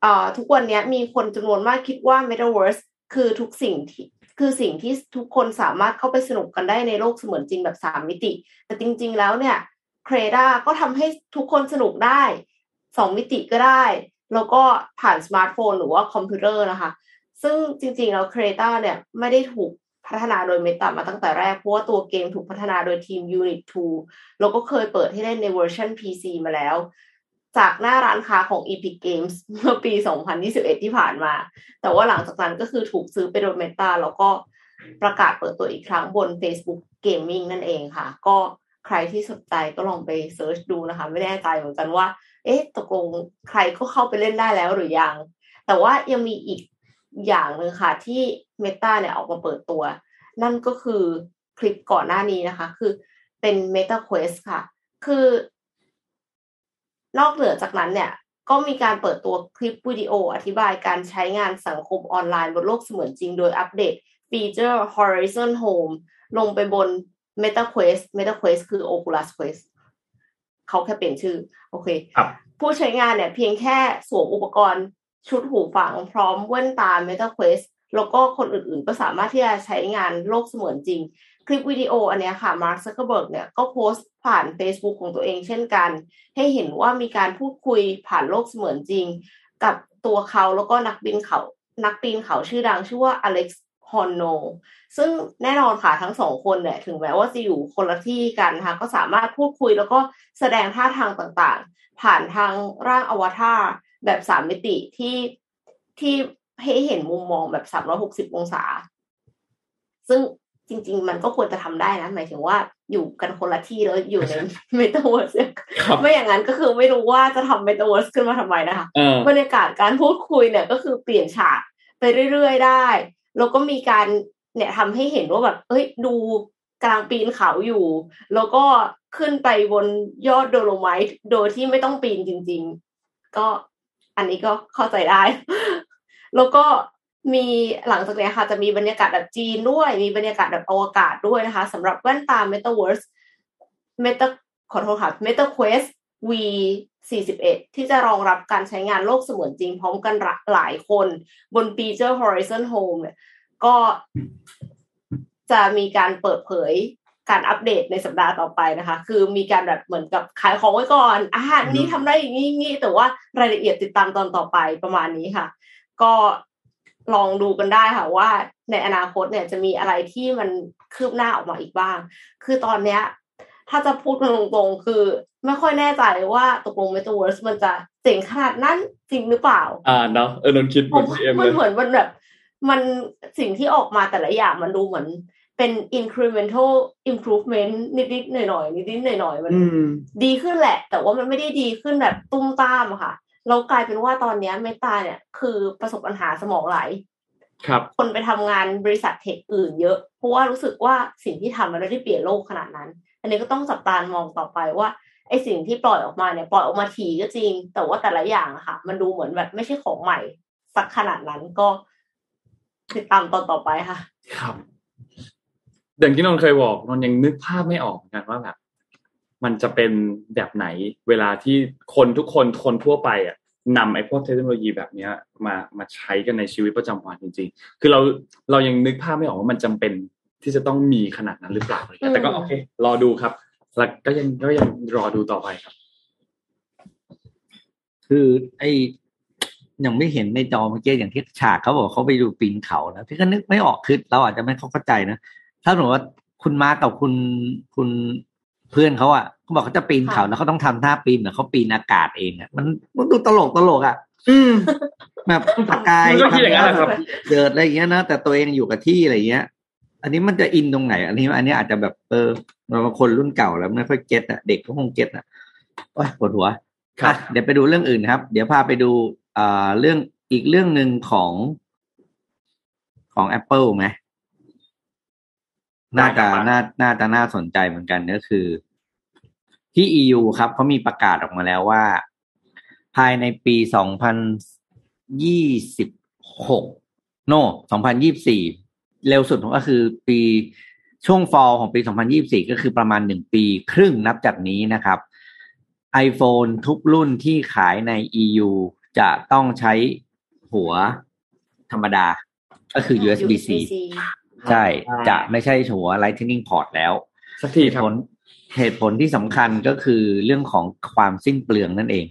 เอ่อทุกวันนี้มีคนจำนวนมากคิดว่า Metaverse คือทุกสิ่งที่คือสิ่งที่ทุกคนสามารถเข้าไปสนุกกันได้ในโลกเสมือนจริงแบบสามมิติ แต่จริง ๆ แล้วเนี่ย Crayta ก็ทำให้ทุกคนสนุกได้สองมิติก็ได้ แล้วก็ผ่านสมาร์ทโฟนหรือว่าคอมพิวเตอร์นะคะ ซึ่งจริงๆแล้ว Crayta เนี่ยไม่ได้ถูก พัฒนาโดย Meta มาตั้งแต่แรก เพราะว่าตัวเกมถูกพัฒนาโดยทีม Unit 2 แล้วก็เคยเปิดให้เล่นในเวอร์ชัน PC มาแล้ว จากหน้าร้านค้าของ Epic Games เมื่อปี 2021 ที่ผ่านมา แต่ว่าหลังจากนั้นก็คือถูกซื้อไปโดย Meta แล้วก็ประกาศเปิดตัวอีกครั้งบน Facebook Gaming นั่นเองค่ะ ก็ใครที่สนใจก็ลองไปเซิร์ชดูนะคะ ไม่แน่ใจเหมือนกันว่า เอ๊ะ ตกลงใครก็เข้าไปเล่นได้แล้วหรือยัง แต่ว่ายังมีอีก อย่างหนึ่งค่ะ ที่ Meta เนี่ยออกมาเปิดตัว นั่นก็คือคลิปก่อนหน้านี้นะคะ คือเป็น Meta Quest ค่ะ คือนอกเหนือจากนั้นเนี่ย ก็มีการเปิดตัวคลิปวิดีโออธิบายการใช้งานสังคมออนไลน์บนโลกเสมือนจริงโดยอัปเดตฟีเจอร์ Horizon Home ลงไปบน Meta Quest Meta Quest คือ Oculus Quest เขาแค่เปลี่ยนชื่อ โอเคครับผู้ใช้งานเนี่ย เพียงแค่สวมอุปกรณ์ ชุดหูฟังพร้อมแว่นตา Meta Quest แล้วก็คนอื่นๆ ก็สามารถที่จะใช้งานโลกเสมือนจริง คลิปวิดีโออันนี้ค่ะ Mark Zuckerberg เนี่ยก็โพสต์ผ่าน Facebook ของตัวเองเช่นกัน ให้เห็นว่ามีการพูดคุยผ่านโลกเสมือนจริง กับตัวเขาแล้วก็นักบินเขานักปีนเขาชื่อดังชื่อว่าอเล็กซ์ฮอนโนซึ่งแน่นอนค่ะทั้งสองคนเนี่ยถึงแม้ว่าจะอยู่คนละที่กันนะคะก็สามารถพูดคุยแล้วก็แสดงท่าทางต่างๆ ผ่านทางร่างอวตาร แบบสามมิติที่ที่ให้เห็นมุมมองแบบสามร้อยหกสิบองศา ซึ่งจริง ๆ มันก็ควรจะทำได้นะ หมายถึงว่าอยู่กันคนละที่แล้วอยู่ในเมตาเวิร์สครับไม่อย่างนั้นก็คือไม่รู้ว่าจะทำเมตาเวิร์สขึ้นมาทำไมนะคะเออบรรยากาศการพูดคุยเนี่ยก็คือเปลี่ยนฉากไปเรื่อย ๆ ได้ แล้วก็มีการเนี่ยทำให้เห็นว่าแบบ เอ้ยดูกลางปีนเขาอยู่ แล้วก็ขึ้นไปบนยอดโดโลไมต์โดยที่ไม่ต้องปีนจริง ๆ ก็ อันนี้ก็เข้าใจได้ แล้วก็มีหลังจากนี้ค่ะ จะมีบรรยากาศแบบจีนด้วย มีบรรยากาศแบบอวกาศด้วยนะคะสำหรับแว่นตา Metaverse Meta ขอโทษค่ะ Meta Quest V 41 ที่จะรองรับการใช้งานโลกเสมือนจริงพร้อมกันหลายคนบนฟีเจอร์ Horizon Home เนี่ยก็จะมีการเปิดเผย การอัปเดตในสัปดาห์ต่อไปนะคะ คือมีการแบบเหมือนกับขายของไว้ก่อนอ่านี่ทำได้อย่างนี้นี่แต่ว่ารายละเอียดติดตามตอนต่อไปประมาณนี้ค่ะ ก็ลองดูกันได้ค่ะว่าในอนาคตเนี่ยจะมีอะไรที่มันคืบหน้าออกมาอีกบ้าง คือตอนเนี้ย ถ้าจะพูดกันตรงๆ คือไม่ค่อยแน่ใจว่าตกลง Metaverse มันจะเจ๋งขนาดนั้นจริงหรือเปล่า อ่าเนาะเออนนท์คิดเหมือนพีเอ็มมัเลนยเหมือนมันแบบมันสิ่งที่ออกมาแต่ละอย่างมันดูเหมือน เป็น incremental improvement นิดๆหน่อยๆนิดๆหน่อยๆมันอืมดีขึ้นแหละ แต่ว่ามันไม่ได้ดีขึ้นแบบตุ้มตามอะค่ะเรากลายเป็นว่าตอนเนี้ยเมตาเนี่ยคือประสบปัญหาสมองไหลครับ คนไปทำงานบริษัทเทคอื่นเยอะ เพราะว่ารู้สึกว่าสิ่งที่ทำมันไม่ได้เปลี่ยนโลกขนาดนั้น อันนี้ก็ต้องจับตามองต่อไปว่าไอสิ่งที่ปล่อยออกมาเนี่ยปล่อยออกมาทีก็จริง แต่ว่าแต่ละอย่างอะค่ะ มันดูเหมือนแบบไม่ใช่ของใหม่ สักขนาดนั้นก็ติดตามตอนต่อไปค่ะ ครับ อย่างที่นนท์เคยบอกนนท์ยังนึกภาพไม่ออกเหมือนกันว่าแบบมันจะเป็นแบบไหนเวลาที่คนทุกคนคนทั่วไปอะนำไอ้พวกเทคโนโลยีแบบเนี้ยมามาใช้กันในชีวิตประจำวันจริง ๆ คือเราเรายังนึกภาพไม่ออกว่ามันจำเป็นที่จะต้องมีขนาดนั้นหรือเปล่าอะไรเงี้ยแต่ก็อืมโอเค รอดูครับ แล้วก็ยังก็ยังรอดูต่อไปครับ คือไอ้ยังไม่เห็นในจอเมื่อกี้อย่างที่ฉากเขาบอกเขาไปดูปีนเขานะพี่ก็นึกไม่ออกคือเราอาจจะไม่เข้าใจนะ ถ้าสมมติว่าคุณมาร์คกับคุณคุณเพื่อนเขาอะเขาบอกเขาจะปีนเขาค่ะแล้วเขาต้องทำท่าปีนเหมือนเขาปีนอากาศเองอะมันมันดูตลกตลกอะ อืมแบบปากกายมันก็คิดอย่างนั้นแหละครับเดินอะไรอย่างเงี้ยนะแต่ตัวเองอยู่กับที่อะไรเงี้ย อันนี้มันจะอินตรงไหน อันนี้ อันนี้อาจจะแบบเออบางคนรุ่นเก่าแล้วไม่ค่อยเก็ตอะเด็กก็คงเก็ตอะโอ้ยปวดหัวครับอะเดี๋ยวไปดูเรื่องอื่นครับ เดี๋ยวพาไปดูอ่าเรื่องอีกเรื่องหนึ่งของของ Apple ไหม น่าจะได้ครับน่าน่าจะน่าสนใจเหมือนกันก็คือ ที่ EU ครับเขามีประกาศออกมาแล้วว่า ภายในปี2026โน่2024เร็วสุดก็คือปีช่วงฟอลของปี 2024 ก็คือประมาณหนึ่งปีครึ่งนับจากนี้นะครับ iPhone ทุกรุ่นที่ขายใน EU จะต้องใช้หัวธรรมดา ก็คือ USB-C ใช่ จะไม่ใช่หัว Lightning port แล้ว สักทีเหตุครับผลเหตุผลที่สำคัญก็คือเรื่องของความสิ้นเปลืองนั่นเอง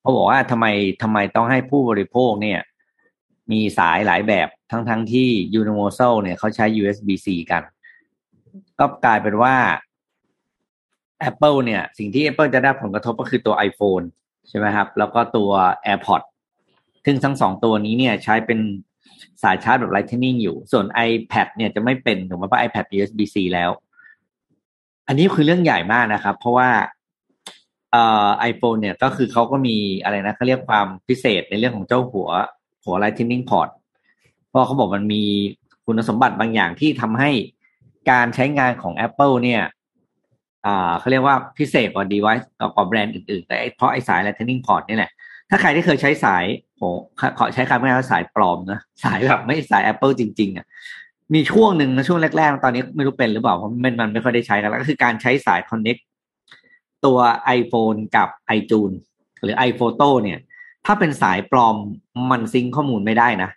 เขาบอกว่าทำไมทำไมต้องให้ผู้บริโภคเนี่ย มีสายหลายแบบทั้งทั้งที่ Universal เนี่ยเขาใช้ USB-C กัน ก็กลายเป็นว่า Apple เนี่ย สิ่งที่ Apple จะได้ผลกระทบก็คือตัว iPhone ใช่ไหมครับ แล้วก็ตัว AirPods ซึ่งทั้งสองตัวนี้เนี่ยใช้เป็น สายชาร์จแบบ Lightning อยู่ ส่วน iPad เนี่ยจะไม่เป็นถูกไหมเพราะ iPad USB-C แล้ว อันนี้คือเรื่องใหญ่มากนะครับ เพราะว่าเอ่อ iPhone เนี่ยก็คือเขาก็มีอะไรนะเขาเรียกความพิเศษในเรื่องของเจ้าหัวหัว Lightning port เพราะเขาบอกมันมีคุณสมบัติบางอย่างที่ทำให้การใช้งานของ Apple เนี่ยอ่าเขาเรียกว่าพิเศษกว่า device กว่าแบรนด์อื่นๆ แต่เพราะไอสาย Lightning port นี่แหละ ถ้าใครที่เคยใช้สายโหขอขอใช้คำว่าสายปลอมนะสายแบบไม่สาย Apple จริง ๆอะมีช่วงหนึ่งนะช่วงแรกๆ ตอนนี้ไม่รู้เป็นหรือเปล่าเพราะมันมันไม่ค่อยได้ใช้กันแล้วก็คือการใช้สาย Connect ตัว iPhone กับ iTunes หรือ iPhoto เนี่ย ถ้าเป็นสายปลอมมันซิงค์ข้อมูลไม่ได้นะ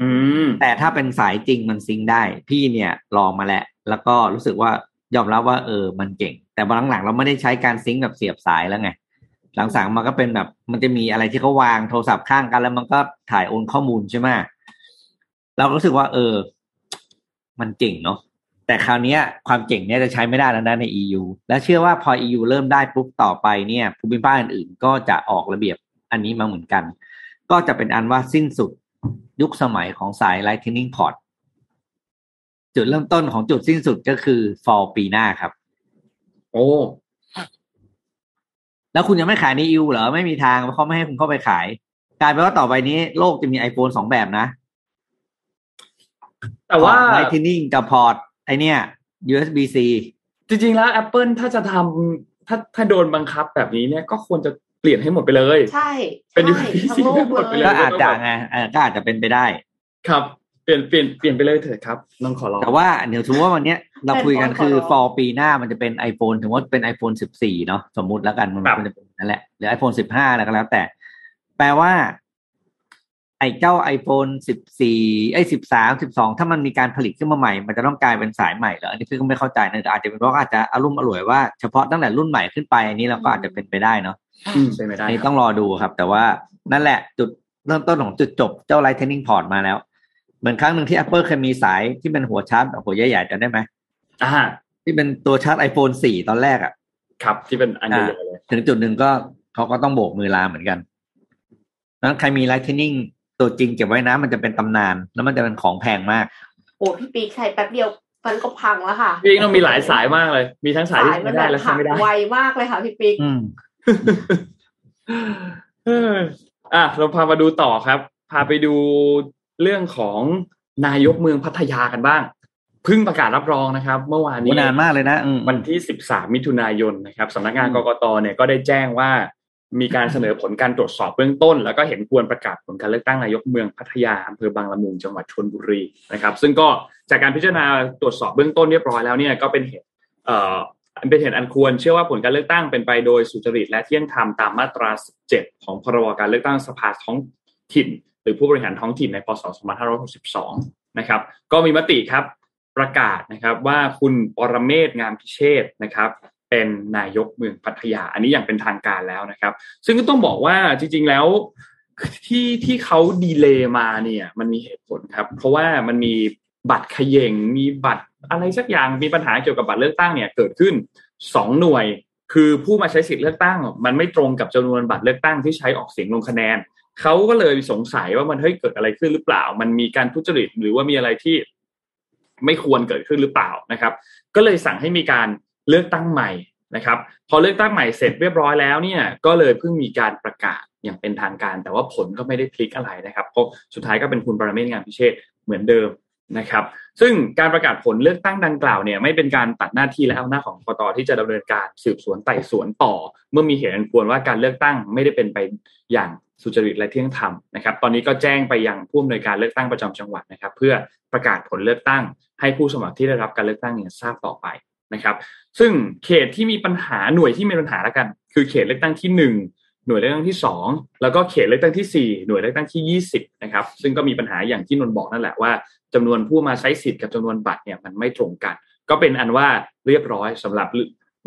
อืมแต่ถ้าเป็นสายจริงมันซิงค์ได้ พี่เนี่ยลองมาแล้วแล้วก็รู้สึกว่ายอมรับว่าเออมันเก่ง แต่หลังๆเราไม่ได้ใช้การซิงค์แบบเสียบสายแล้วไง หลังสั่งมันก็เป็นแบบ มันจะมีอะไรที่เขาวางโทรศัพท์ข้างกันแล้วมันก็ถ่ายโอนข้อมูลใช่ไหมเราก็รู้สึกว่า เออ มันเก่งเนาะแต่คราวนี้ความเก่งเนี้ยจะใช้ไม่ได้แล้วนะใน EU และเชื่อว่าพอ EU เริ่มได้ปุ๊บต่อไปเนี่ยภูมิภาคอื่นๆ ก็จะออกระเบียบอันนี้มาเหมือนกัน ก็จะเป็นอันว่าสิ้นสุดยุคสมัยของสาย Lightning Port จุดเริ่มต้นของจุดสิ้นสุดก็คือ fall ปีหน้าครับ โอ้ แล้วคุณยังไม่ขายใน EU เหรอไม่มีทางเพราะเขาไม่ให้คุณเข้าไปขายกลายเป็นว่าต่อไปนี้โลกจะมี iPhone สองแบบนะ แต่ว่าพอร์ต Lightning กับพอร์ตไอเนี่ย USB-C จริงๆแล้ว Apple ถ้าจะทำถ้าถ้าโดนบังคับแบบนี้เนี่ยก็ควรจะเปลี่ยนให้หมดไปเลย ใช่ เป็นใช่ USB-C ทั้งโลกหมดไปเลเลยก็ยอาจจะไงเออก็อาจจะเป็นไปได้ ครับเป ลี่ยนเปลี่ยนเปลี่ยนไปเลยเถิดครับน้องขอร้องแต่ว่าเดี๋ยวถือว่าวันเนี้ยเราคุยกันเป็นคือขอร้อง fall ปีหน้ามันจะเป็น iPhone ถึงว่าเป็น iPhone 14 เนาะสมมุติแล้วกันมันครับควรจะเป็นนั่นแหละหรือ iPhone 15แล้วก็แล้วแต่ แปลว่าไอ้เจ้า iPhone 14 ไอ้13 12 ถ้ามันมีการผลิตขึ้นมาใหม่ มันจะต้องกลายเป็นสายใหม่เหรออันนี้พี่ก็ไม่เข้าใจนะแต่อาจจะเป็นเพราะอาจจะอารมณ์อร่วยว่าเฉพาะตั้งแต่รุ่นใหม่ขึ้นไปอันนี้เราก็อาจจะเป็นไปได้เนาะอืมใช่ไม่ได้อันนี้ครับต้องรอดูครับ แต่ว่านั่นแหละจุดเริ่มต้นของจุดจบเจ้า Lightning Port มาแล้ว เหมือนครั้งหนึ่งที่ Apple เคยมีสายที่เป็นหัวชาร์จหัวใหญ่ๆจำได้ไหมอ่าที่เป็นตัวชาร์จ iPhone 4ตอนแรกอะ่ะ ครับ ที่เป็นอันใหญ่ๆเลยถึงจุดหนึ่งก็เขาก็ต้องโบกมือลาเหมือนกันนั้นใครมี Lightning ตัวจริงเก็บไว้นะ มันจะเป็นตำนาน แล้วมันจะเป็นของแพงมาก โอ้พี่ปีกใช้แป๊บเดียวมันก็พังแล้วค่ะพี่ต้องมีหลายสายมากเลย มีทั้งสายที่สายมัใช้นได้แบบและใช้หักไม่ได้ไวมากเลยค่ะพี่ปีกอืมเอออะเราพามาดูต่อครับ พาไปดู เรื่องของนายกเมืองพัทยากันบ้างเพิ่งประกาศรับรองนะครับ เมื่อวานนี้นานมากเลยนะอืมวันที่ 13 มิถุนายนนะครับสำนักงานกกตเนี่ยก็ได้แจ้งว่ามีการเสนอผลการตรวจสอบเบื้องต้น แล้วก็เห็นควรประกาศผลการเลือกตั้งนายกเมืองพัทยาอำเภอบางละมุงจังหวัดชลบุรีนะครับ ซึ่งก็จากการพิจารณาตรวจสอบเบื้องต้นเรียบร้อยแล้วเนี่ยก็เป็นเหตุเอ่อเป็นเหตุอันควรเชื่อว่าผลการเลือกตั้งเป็นไปโดยสุจริตและเที่ยงธรรมตามมาตรา 17 ของพรบการเลือกตั้งสภาท้องถิ่น หรือผู้บริหารท้องถิ่นในพศ 2562 นะครับ ก็มีมติครับประกาศนะครับว่าคุณปรเมศงามพิเชษฐ์นะครับเป็นนายกเมืองพัทยา อันนี้อย่างเป็นทางการแล้วนะครับ ซึ่งก็ต้องบอกว่าจริง ๆแล้วที่ที่เขาดีเลย์มาเนี่ยมันมีเหตุผลครับ เพราะว่ามันมีบัตรขย่งมีบัตรอะไรสักอย่างมีปัญหาเกี่ยวกับบัตรเลือกตั้งเนี่ยเกิดขึ้นสองหน่วย คือผู้มาใช้สิทธิ์เลือกตั้ง มันไม่ตรงกับจำนวนบัตรเลือกตั้งที่ใช้ออกเสียงลงคะแนน เขาก็เลยสงสัยว่ามันเฮ้ยเกิดอะไรขึ้นหรือเปล่า มันมีการทุจริตหรือว่ามีอะไรที่ไม่ควรเกิดขึ้นหรือเปล่านะครับ ก็เลยสั่งให้มีการเลือกตั้งใหม่นะครับ พอเลือกตั้งใหม่เสร็จเรียบร้อยแล้วเนี่ยก็เลยเพิ่งมีการประกาศอย่างเป็นทางการ แต่ว่าผลก็ไม่ได้พลิกอะไรนะครับเพราะสุดท้ายก็เป็นคุณปรเมศงานพิเชษเหมือนเดิมนะครับ ซึ่งการประกาศผลเลือกตั้งดังกล่าวเนี่ยไม่เป็นการตัดหน้าที่และอำนาจของกตที่จะดำเนินการสืบสวนไต่สวนต่อ เมื่อมีเหตุอันควรว่าการเลือกตั้งไม่ได้เป็นไปอย่าง สุจริตและเที่ยงธรรมนะครับ ตอนนี้ก็แจ้งไปยังผู้อำนวยการเลือกตั้งประจำจังหวัดนะครับ เพื่อประกาศผลเลือกตั้ง ให้ผู้สมัครที่ได้รับการเลือกตั้งเนี่ยทราบต่อไปนะครับ ซึ่งเขตที่มีปัญหาหน่วยที่มีปัญหาแล้วกัน คือเขตเลือกตั้งที่หนึ่งหน่วยเลือกตั้งที่สองแล้วก็เขตเลือกตั้งที่สี่หน่วยเลือกตั้งที่ยี่สิบนะครับ ซึ่งก็มีปัญหาอย่างที่นนบอกนั่นแหละว่าจำนวนผู้มาใช้สิทธิ์กับจำนวนบัตรเนี่ยมันไม่ตรงกัน ก็เป็นอันว่าเรียบร้อยสำหรับ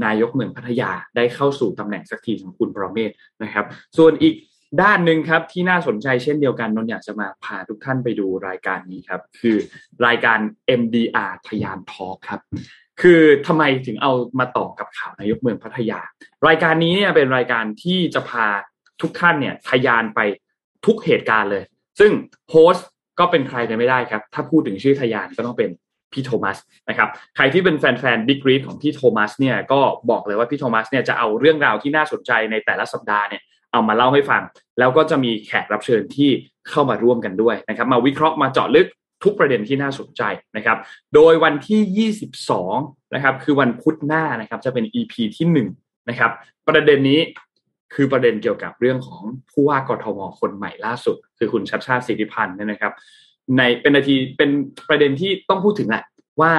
นายกเมืองพัทยาได้เข้าสู่ตำแหน่งสักทีของคุณประเมศนะครับ ส่วนอีก ด้านหนึ่งครับที่น่าสนใจเช่นเดียวกันนนท์อยากจะมาพาทุกท่านไปดูรายการนี้ครับ คือรายการ MDR ทยานทอครับ คือทำไมถึงเอามาต่อกับข่าวนายกเมืองพัทยา รายการนี้เนี่ยเป็นรายการที่จะพาทุกท่านเนี่ยทะยานไปทุกเหตุการณ์เลย ซึ่ง host ก็เป็นใครไปไม่ได้ครับ ถ้าพูดถึงชื่อทะยานก็ต้องเป็นพี่โทมัสนะครับใครที่เป็นแฟนๆ Big Read ของพี่โทมัสเนี่ยก็บอกเลยว่าพี่โทมัสเนี่ยจะเอาเรื่องราวที่น่าสนใจในแต่ละสัปดาห์เนี่ย เอามาเล่าให้ฟัง แล้วก็จะมีแขกรับเชิญที่เข้ามาร่วมกันด้วยนะครับ มาวิเคราะห์มาเจาะลึกทุกประเด็นที่น่าสนใจนะครับ โดยวันที่ 22 นะครับ คือวันพุธหน้านะครับ จะเป็น EP ที่1นะครับ ประเด็นนี้คือประเด็นเกี่ยวกับเรื่องของผู้ว่ากทมคนใหม่ล่าสุด คือคุณชัดชาติสิทธิพันธ์เนี่ยนะครับ ในเป็นนาทีเป็นประเด็นที่ต้องพูดถึงแหละว่า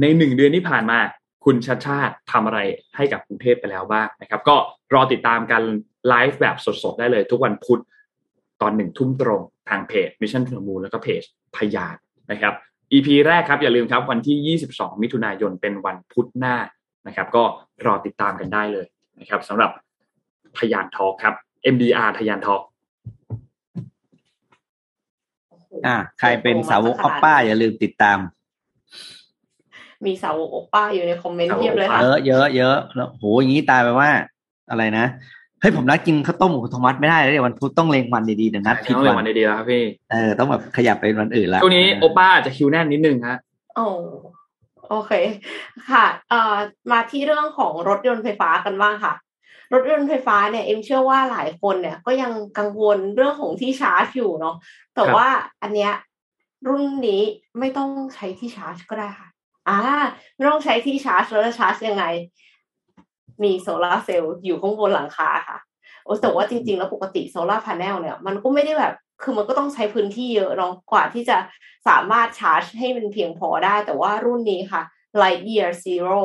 ในหนึ่งเดือนที่ผ่านมาคุณชัดชาติทำอะไรให้กับกรุงเทพไปแล้วบ้างนะครับ ก็รอติดตามกัน ไลฟ์แบบสดๆ ได้เลย ทุกวันพุธตอนหนึ่งทุ่มตรงทางเพจ Mission to the Moon แล้วก็เพจพยานนะครับ EP แรกครับอย่าลืมครับวันที่ 22 มิถุนายนเป็นวันพุธหน้านะครับ ก็รอติดตามกันได้เลยนะครับสำหรับพยานทอครับ MDR พยานทออ่าใครเป็นสาวกออปป้า อย่าลืมติดตาม มีสาวกโอป้าอยู่ในคอมเมนต์เทียบเลยค่ะเยอะเยอะเยอะแล้วโหอย่างนี้ตายไปว่า อะไรนะ เฮ้ยผมนัดกินข้าวต้มกับคุณโทมัสไม่ได้เลยเดี๋ยววันพุธต้องเล็งวันดีๆเดี๋ยวนัดผิดต้องเรียกวัวันนดีๆแล้วครับพี่เออต้องแบบขยับไปวันอื่นละช่วงนี้โอป้าอาจจะคิวแน่นนิดนึงฮะโอ้โอเค ค่ะเอ่อมาที่เรื่องของรถยนต์ไฟฟ้ากันบ้างค่ะ รถยนต์ไฟฟ้าเนี่ยเอ็มเชื่อว่าหลายคนเนี่ย ก็ยังกังวลเรื่องของที่ชาร์จอยู่เนาะแต่ครับว่าอันเนี้ยรุ่นนี้ไม่ต้องใช้ที่ชาร์จก็ได้ค่ะอ่าไม่ต้องใช้ที่ชาร์จแล้วจะชาร์จยังไง มีโซลาร์เซลล์อยู่ข้างบนหลังคาค่ะโอ้แต่ว่าจริงๆ แล้วปกติ solar panel เนี่ยมันก็ไม่ได้แบบ คือมันก็ต้องใช้พื้นที่เยอะเนาะกว่าที่จะสามารถชาร์จให้มันเพียงพอได้ แต่ว่ารุ่นนี้ค่ะ Lightyear Zero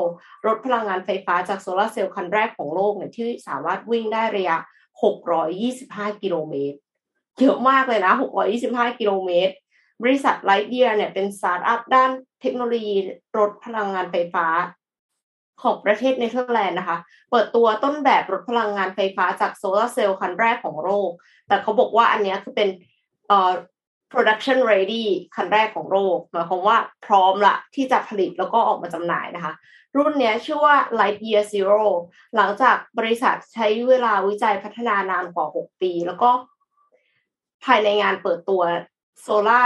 รถพลังงานไฟฟ้าจากโซลาร์เซลล์คันแรกของโลกเนี่ยที่สามารถวิ่งได้ระยะ 625 กิโลเมตร เยอะมากเลยนะ 625 กิโลเมตร บริษัท Lightyear เนี่ยเป็นสตาร์ทอัพด้านเทคโนโลยีรถพลังงานไฟฟ้า ของประเทศเนเธอร์แลนด์นะคะ เปิดตัวต้นแบบรถพลังงานไฟฟ้าจากโซลาร์เซลล์คันแรกของโลก แต่เขาบอกว่าอันนี้คือเป็นเอ่อ production ready คันแรกของโลกหมายความว่าพร้อมละที่จะผลิตแล้วก็ออกมาจำหน่ายนะคะ รุ่นนี้ชื่อว่า Lightyear Zero หลังจากบริษัทใช้เวลาวิจัยพัฒนานานกว่า 6 ปี แล้วก็ภายในงานเปิดตัวโซลา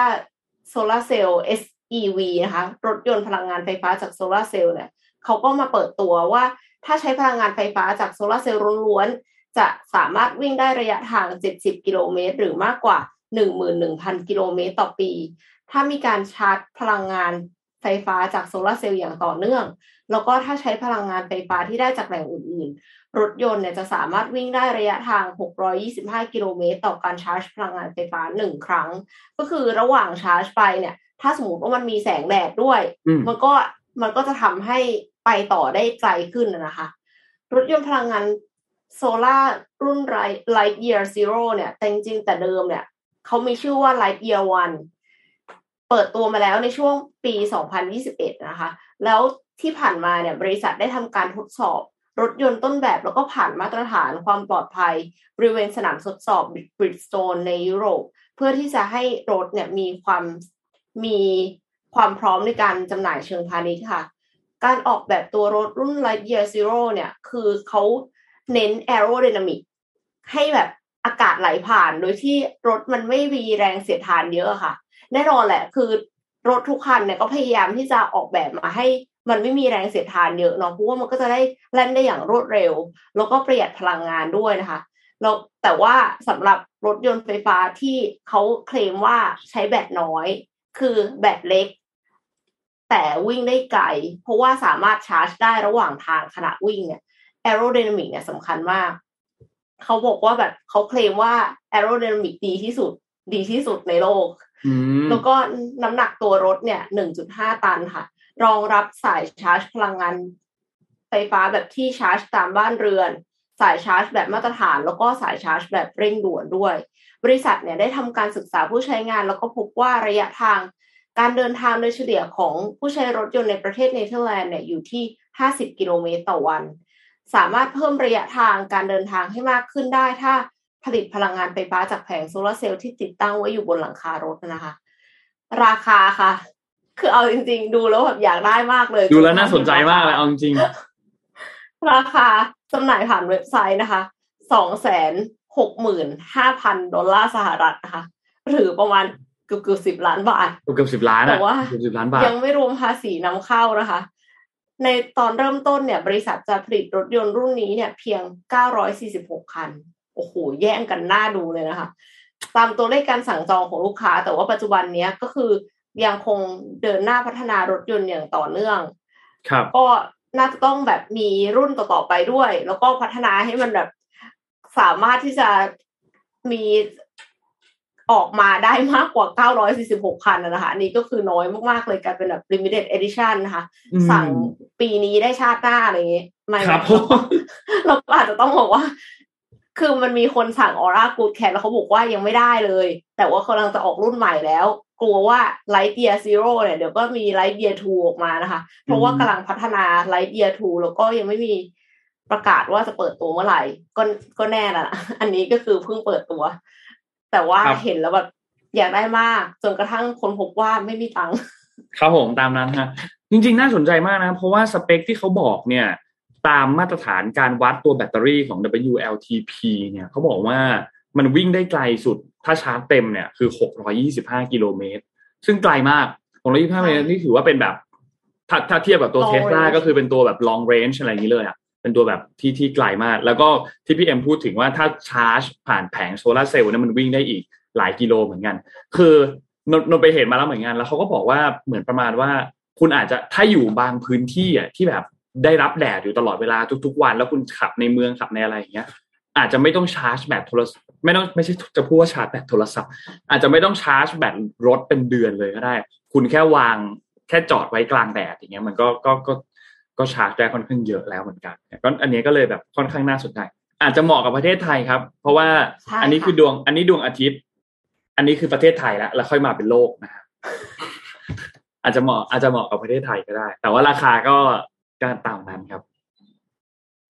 โซลาเซลล์ SEV นะคะ รถยนต์พลังงานไฟฟ้าจากโซลาเซลล์เนี่ย เขาก็มาเปิดตัวว่า ถ้าใช้พลังงานไฟฟ้าจากโซลาร์เซลล์ล้วนๆ จะสามารถวิ่งได้ระยะทาง 70 กิโลเมตร หรือมากกว่า 11,000 กิโลเมตรต่อปี ถ้ามีการชาร์จพลังงานไฟฟ้าจากโซลาร์เซลล์อย่างต่อเนื่อง แล้วก็ถ้าใช้พลังงานไฟฟ้าที่ได้จากแหล่งอื่นๆ รถยนต์เนี่ยจะสามารถวิ่งได้ระยะทาง 625 กิโลเมตร ต่อการชาร์จพลังงานไฟฟ้าหนึ่งครั้ง ก็คือระหว่างชาร์จไปเนี่ย ถ้าสมมติว่ามันมีแสงแดดด้วยอืมมันก็มันก็จะทำให้ ไปต่อได้ไกลขึ้นนะคะ รถยนต์พลังงานโซลาร์รุ่น Light Light Year Zero เนี่ย แต่จริงๆแต่เดิมเนี่ยเขามีชื่อว่า Light Year One เปิดตัวมาแล้วในช่วงปี 2021 นะคะ แล้วที่ผ่านมาเนี่ยบริษัทได้ทำการทดสอบรถยนต์ต้นแบบแล้วก็ผ่านมาตรฐานความปลอดภัย บริเวณสนามทดสอบบริดสโตนในยุโรป เพื่อที่จะให้รถเนี่ยมีความมีความพร้อมในการจำหน่ายเชิงพาณิชย์ค่ะ การออกแบบตัวรถรุ่น Lightyear Zero เนี่ย คือเขาเน้น aerodynamic ให้แบบอากาศไหลผ่าน โดยที่รถมันไม่มีแรงเสียดทานเยอะอะค่ะ แน่นอนแหละ คือรถทุกคันเนี่ยก็พยายามที่จะออกแบบมาให้มันไม่มีแรงเสียดทานเยอะเนาะเพราะว่ามันก็จะได้แล่นได้อย่างรวดเร็ว แล้วก็ประหยัดพลังงานด้วยนะคะแล้วแต่ว่าสำหรับรถยนต์ไฟฟ้าที่เขาเคลมว่าใช้แบตน้อย คือแบตเล็ก แต่วิ่งได้ไกล เพราะว่าสามารถชาร์จได้ระหว่างทางขณะวิ่งเนี่ย aerodynamic เนี่ยสำคัญมาก เขาบอกว่าแบบเขาเคลมว่า aerodynamic ดีที่สุด ดีที่สุดในโลกอืมแล้วก็น้ำหนักตัวรถเนี่ย1.5ตันค่ะ รองรับสายชาร์จพลังงานไฟฟ้าแบบที่ชาร์จตามบ้านเรือน สายชาร์จแบบมาตรฐาน แล้วก็สายชาร์จแบบเร่งด่วนด้วย บริษัทเนี่ยได้ทำการศึกษาผู้ใช้งาน แล้วก็พบว่าระยะทาง การเดินทางโดยเฉลี่ยของผู้ใช้รถยนต์ในประเทศเนเธอร์แลนด์เนี่ยอยู่ที่ 50 กิโลเมตรต่อวัน สามารถเพิ่มระยะทางการเดินทางให้มากขึ้นได้ ถ้าผลิตพลังงานไฟฟ้าจากแผงโซลาร์เซลล์ที่ติดตั้งไว้อยู่บนหลังคารถนะคะ ราคาค่ะ คือเอาจริง ๆ ดูแล้วแบบอยากได้มากเลย ดูแล้วน่าสนใจมากเลยเอาจริง ราคาจำหน่ายผ่านเว็บไซต์นะคะ สองแสนหกหมื่นห้าพันดอลลาร์สหรัฐนะคะ หรือประมาณเกือบเกือบสิบล้านบาทเกือบสิบล้านแต่อะว่าเกือบสิบล้านบาทยังไม่รวมภาษีนำเข้านะคะ ในตอนเริ่มต้นเนี่ย บริษัทจะผลิตรถยนต์รุ่นนี้เนี่ย เพียง 946 คัน โอ้โห แย่งกันหน้าดูเลยนะคะ ตามตัวเลขการสั่งจองของลูกค้า แต่ว่าปัจจุบันเนี้ยก็คือยังคงเดินหน้าพัฒนารถยนต์อย่างต่อเนื่อง ครับ ก็น่าจะต้องแบบมีรุ่นต่อๆไปด้วย แล้วก็พัฒนาให้มันแบบสามารถที่จะมี ออกมาได้มากกว่า 946 คันนะนะคะ อันนี้ก็คือน้อยมาก ๆ เลยกลายเป็นแบบ limited edition นะคะอืมสั่งปีนี้ได้ชาติหน้าอะไรอย่างเงี้ยไม่ครับเราก็เราก็อาจจะต้องบอกว่า คือมันมีคนสั่งออร่ากูดแคทแล้วเขาบอกว่ายังไม่ได้เลย แต่ว่ากำลังจะออกรุ่นใหม่แล้ว กลัวว่า Light Year Zero เนี่ย เดี๋ยวก็มี Light Year 2ออกมานะคะ เพราะว่ากำลังพัฒนา Light Year 2แล้วก็ยังไม่มีประกาศว่าจะเปิดตัวเมื่อไหร่ ก็ก็แน่ละอันนี้ก็คือเพิ่งเปิดตัว แต่ว่าครับเห็นแล้วแบบอยากได้มาก จนกระทั่งคนพบว่าไม่มีตังค์ครับผมตามนั้นฮะจริงๆ น่าสนใจมากนะ เพราะว่าสเปคที่เขาบอกเนี่ยตามมาตรฐานการวัดตัวแบตเตอรี่ของ WLTP เนี่ยเขาบอกว่ามันวิ่งได้ไกลสุดถ้าชาร์จเต็มเนี่ยคือ 625 กิโลเมตร ซึ่งไกลมาก 625กิโลเมตรนี่ถือว่าเป็นแบบ ถ้าถ้าเทียบกับตัว Long เทสลา range ก็คือเป็นตัวแบบ long range อะไรอย่างนี้เลยอะ เป็นตัวแบบที่ที่ไกลมาก แล้วก็ที่พี่เอ็มพูดถึงว่าถ้าชาร์จ ผ่านแผงโซลาร์เซลล์นี่ยมันวิ่งได้อีกหลายกิโลเหมือนกัน คือนนนนไปเห็นมาแล้วเหมือนกัน แล้วเขาก็บอกว่าเหมือนประมาณว่า คุณอาจจะถ้าอยู่บางพื้นที่อะที่แบบได้รับแดดอยู่ตลอดเวลาทุก ๆ วัน แล้วคุณขับในเมืองขับในอะไรอย่างเงี้ย อาจจะไม่ต้องชาร์จแบตโทรศัพท์ไม่ต้องไม่ใช่จะพูดว่าชาร์จแบตโทรศัพท์ อาจจะไม่ต้องชาร์จแบตรถเป็นเดือนเลยก็ได้ คุณแค่วางแค่จอดไว้กลางแดดอย่างเงี้ยมันก็ก็ก็ ก็ชาร์จได้ค่อนข้างเยอะแล้วเหมือนกันก็อันนี้ก็เลยแบบค่อนข้างน่าสนใจอาจจะเหมาะกับประเทศไทยครับ เพราะว่าใช่อันนี้ค่ะคือดวง อันนี้ดวงอาทิตย์ อันนี้คือประเทศไทยแล้วแล้วค่อยมาเป็นโลกนะครับอาจจะเหมาะอาจจะเหมาะกับประเทศไทยก็ได้ แต่ว่าราคาก็ก็ตามนั้นครับ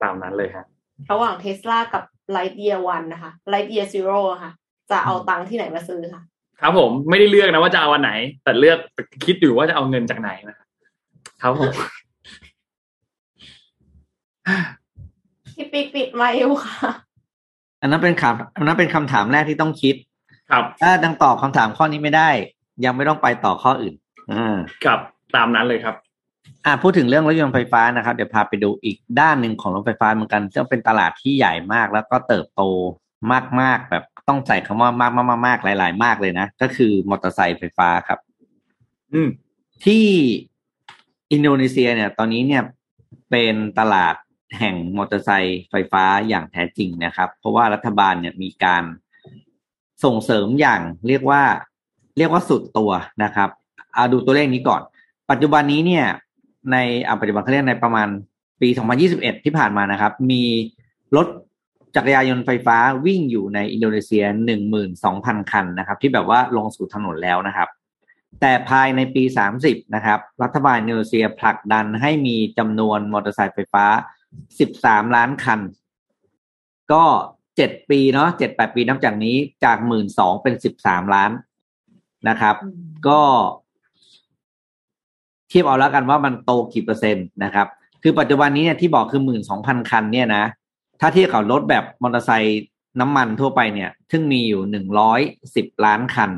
ตามนั้นเลยฮะระหว่างเทสลากับ Light Year One นะคะ Light Year Zero อะค่ะ จะเอาตังค์ที่ไหนมาซื้อค่ะ ครับผมไม่ได้เลือกนะว่าจะเอาวันไหน แต่เลือกคิดอยู่ว่าจะเอาเงินจากไหนนะครับครับผม พี่ปิ๊กปิดไมาอยู่ค่ะ อันนั้นเป็นคำอันนั้นเป็นคำถามแรกที่ต้องคิด ครับ ถ้าดังตอบคำถามข้อนี้ไม่ได้ ยังไม่ต้องไปต่อข้ออื่นอ่าครับตามนั้นเลยครับ อ่าพูดถึงเรื่องรถยนต์ไฟฟ้านะครับ เดี๋ยวพาไปดูอีกด้านหนึ่งของรถไฟฟ้าเหมือนกันซึ่งเป็นตลาดที่ใหญ่มากแล้วก็เติบโตมากๆแบบต้องใส่คำว่ามากๆมากๆหลาย ๆ มากเลยนะ ก็คือมอเตอร์ไซค์ไฟฟ้าครับ อืมที่อินโดนีเซียเนี่ย ตอนนี้เนี่ยเป็นตลาด แห่งมอเตอร์ไซค์ไฟฟ้าอย่างแท้จริงนะครับ เพราะว่ารัฐบาลเนี่ยมีการส่งเสริมอย่างเรียกว่าเรียกว่าสุดตัวนะครับเอาดูตัวเลขนี้ก่อน ปัจจุบันนี้เนี่ยในอ่ปัจจุบันเขาเรียกในประมาณปี 2021 ที่ผ่านมานะครับ มีรถจักรยานยนต์ไฟฟ้าวิ่งอยู่ในอินโดนีเซีย 12,000 คันนะครับ ที่แบบว่าลงสู่ถนนแล้วนะครับ แต่ภายในปี 30 นะครับ รัฐบาลอินโดนีเซียผลักดันให้มีจำนวนมอเตอร์ไซค์ไฟฟ้า 13ล้านคัน ก็เจ็ดปีเนาะเจ็ดแปดปีนับจากนี้จากหมื่นสองเป็นสิบสามล้านนะครับ ก็เทียบเอาแล้วกันว่ามันโตกี่เปอร์เซ็นต์นะครับ คือปัจจุบันนี้เนี่ยที่บอกคือหมื่นสองพันคัน เนี่ยนะถ้าเทียบกับรถแบบมอเตอร์ไซค์น้ำมันทั่วไปเนี่ย ซึ่งมีอยู่หนึ่งร้อยสิบล้านคัน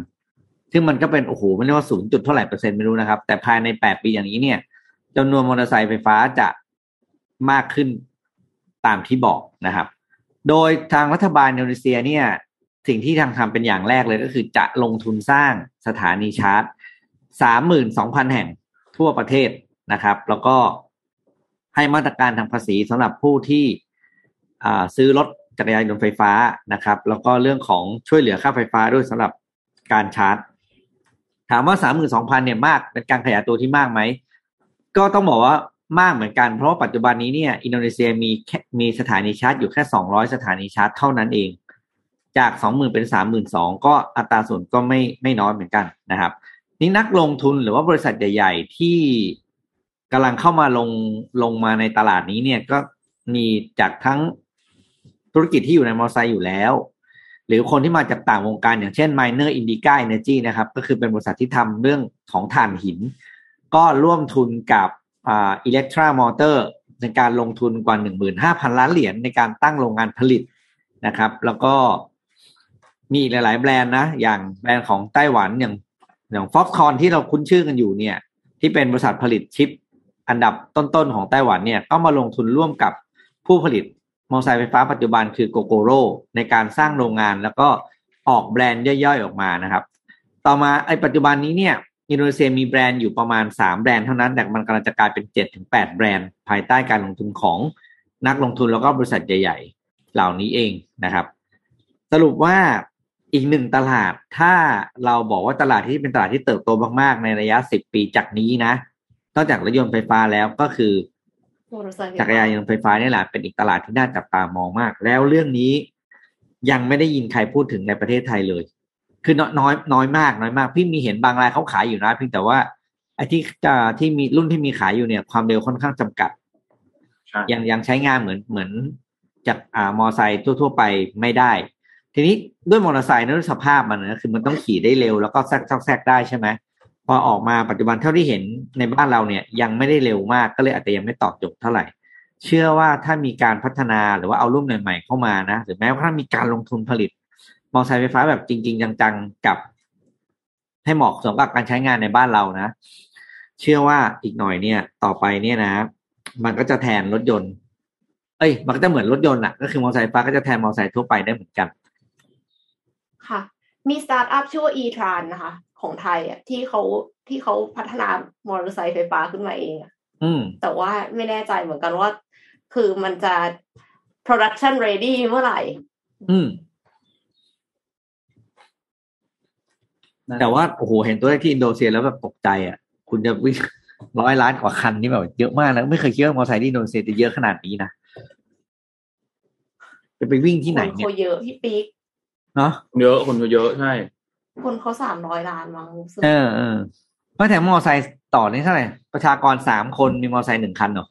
ซึ่งมันก็เป็นโอ้โหไม่เรียกว่าศูนย์จุดเท่าไหร่เปอร์เซ็นต์ไม่รู้นะครับ แต่ภายในแปดปีอย่างนี้เนี่ยจำนวนมอเตอร์ไซค์ไฟฟ้าจะ มากขึ้นตามที่บอกนะครับ โดยทางรัฐบาลอินโดนีเซียเนี่ย สิ่งที่ทางทำเป็นอย่างแรกเลยก็คือจะลงทุนสร้างสถานีชาร์จสามหมื่นสองพันแห่งทั่วประเทศนะครับ แล้วก็ให้มาตรการทางภาษีสำหรับผู้ที่ซื้อรถจักรยานยนต์ไฟฟ้านะครับ แล้วก็เรื่องของช่วยเหลือค่าไฟฟ้าด้วยสำหรับการชาร์จ ถามว่าสามหมื่นสองพันเนี่ยมากเป็นการขยายตัวที่มากไหม ก็ต้องบอกว่า มากเหมือนกัน เพราะปัจจุบันนี้เนี่ย อินโดนีเซียมีแค่มีสถานีชาร์จอยู่แค่สองร้อยสถานีชาร์จเท่านั้นเอง จากสองหมื่นเป็นสามหมื่นสองก็อัตราส่วนก็ไม่ไม่น้อยเหมือนกันนะครับ นี่นักลงทุนหรือว่าบริษัทใหญ่ ๆ ที่กำลังเข้ามาลงลงมาในตลาดนี้เนี่ยก็มีจากทั้งธุรกิจที่อยู่ในมอเตอร์ไซค์อยู่แล้ว หรือคนที่มาจากต่างวงการอย่างเช่น Miner Indica Energy นะครับ ก็คือเป็นบริษัทที่ทำเรื่องของถ่านหิน ก็ร่วมทุนกับ อ่าอิเล็กทรามอเตอร์ในการลงทุนกว่าหนึ่งหมื่นห้าพันล้านเหรียญในการตั้งโรงงานผลิตนะครับ แล้วก็มีหลาย ๆ แบรนด์นะ อย่างแบรนด์ของไต้หวันอย่างอย่างฟ็อกคอนที่เราคุ้นชื่อกันอยู่เนี่ย ที่เป็นบริษัทผลิตชิปอันดับต้น ๆ ของไต้หวันเนี่ยก็มาลงทุนร่วมกับผู้ผลิตมอเตอร์ไซค์ไฟฟ้าปัจจุบันคือโกโกโรในการสร้างโรงงานแล้วก็ออกแบรนด์ย่อย ๆ ออกมานะครับ ต่อมาไอ้ปัจจุบันนี้เนี่ย อินโดนีเซียมีแบรนด์อยู่ประมาณสามแบรนด์เท่านั้น แต่มันกำลังจะกลายเป็นเจ็ดถึงแปดแบรนด์ภายใต้การลงทุนของนักลงทุนแล้วก็บริษัทใหญ่ ๆ เหล่านี้เองนะครับ สรุปว่าอีกหนึ่งตลาดถ้าเราบอกว่าตลาดที่เป็นตลาดที่เติบโตมากๆ ในระยะสิบปีจากนี้นะนอกจากรถยนต์ไฟฟ้าแล้วก็คือจักรยานยนต์ไฟฟ้านี่แหละเป็นอีกตลาดที่น่าจับตามองมาก แล้วเรื่องนี้ยังไม่ได้ยินใครพูดถึงในประเทศไทยเลย คือน้อยน้อยมากน้อยมากพี่มีเห็นบางรายเขาขายอยู่นะเพียงแต่ว่าไอ้ที่จะที่มีรุ่นที่มีขายอยู่เนี่ย ความเร็วค่อนข้างจำกัดยังยังใช้งานเหมือนเหมือนจากอ่ามอไซค์ทั่ว ๆ ไปไม่ได้ ทีนี้ด้วยมอเตอร์ไซค์ด้วยสภาพมันนะคือมันต้องขี่ได้เร็วแล้วก็แทรกแทรกได้ใช่ไหมพอออกมาปัจจุบันเท่าที่เห็นในบ้านเราเนี่ย ยังไม่ได้เร็วมากก็เลยอาจจะยังไม่ตอบโจทย์เท่าไหร่ เชื่อว่าถ้ามีการพัฒนาหรือว่าเอารุ่นใหม่ๆเข้ามานะหรือแม้ว่าถ้ามีการลงทุนผลิต มอเตอร์ไซค์ไฟฟ้าแบบจริง ๆ จังๆ กับให้เหมาะสมกับการใช้งานในบ้านเรานะ เชื่อว่าอีกหน่อยเนี่ย ต่อไปเนี่ยนะ มันก็จะแทนรถยนต์ เอ้ย มันก็จะเหมือนรถยนต์อะก็คือมอเตอร์ไซค์ไฟฟ้าก็จะแทนมอเตอร์ไซค์ทั่วไปได้เหมือนกัน ค่ะ มีสตาร์ทอัพชื่อว่า e-tran นะคะ ของไทยอะที่เขาที่เขาพัฒนามอเตอร์ไซค์ไฟฟ้าขึ้นมาเองอะแต่ว่าไม่แน่ใจเหมือนกันว่า คือมันจะ production ready เมื่อไหร่ อืม แต่ว่าโอ้โหเห็นตัวเลขที่อินโดนีเซียแล้วแบบตกใจอะ คุณจะวิ่งร้อยล้านกว่าคันนี่แบบเยอะมากนะไม่เคยคิดว่ามอเตอร์ไซค์ที่อินโดนีเซียจะเยอะขนาดนี้นะจะไปวิ่งที่ไหนเนี่ยคนเยอะพี่ปิ๊กเนาะเยอะคนเยอะใช่คนเขาสามร้อยล้านมั้งเออเออเพราะแต่มอเตอร์ไซค์ต่อนี่เท่าไหร่ประชากรสามคนมีมอเตอร์ไซค์หนึ่งคันเหรอ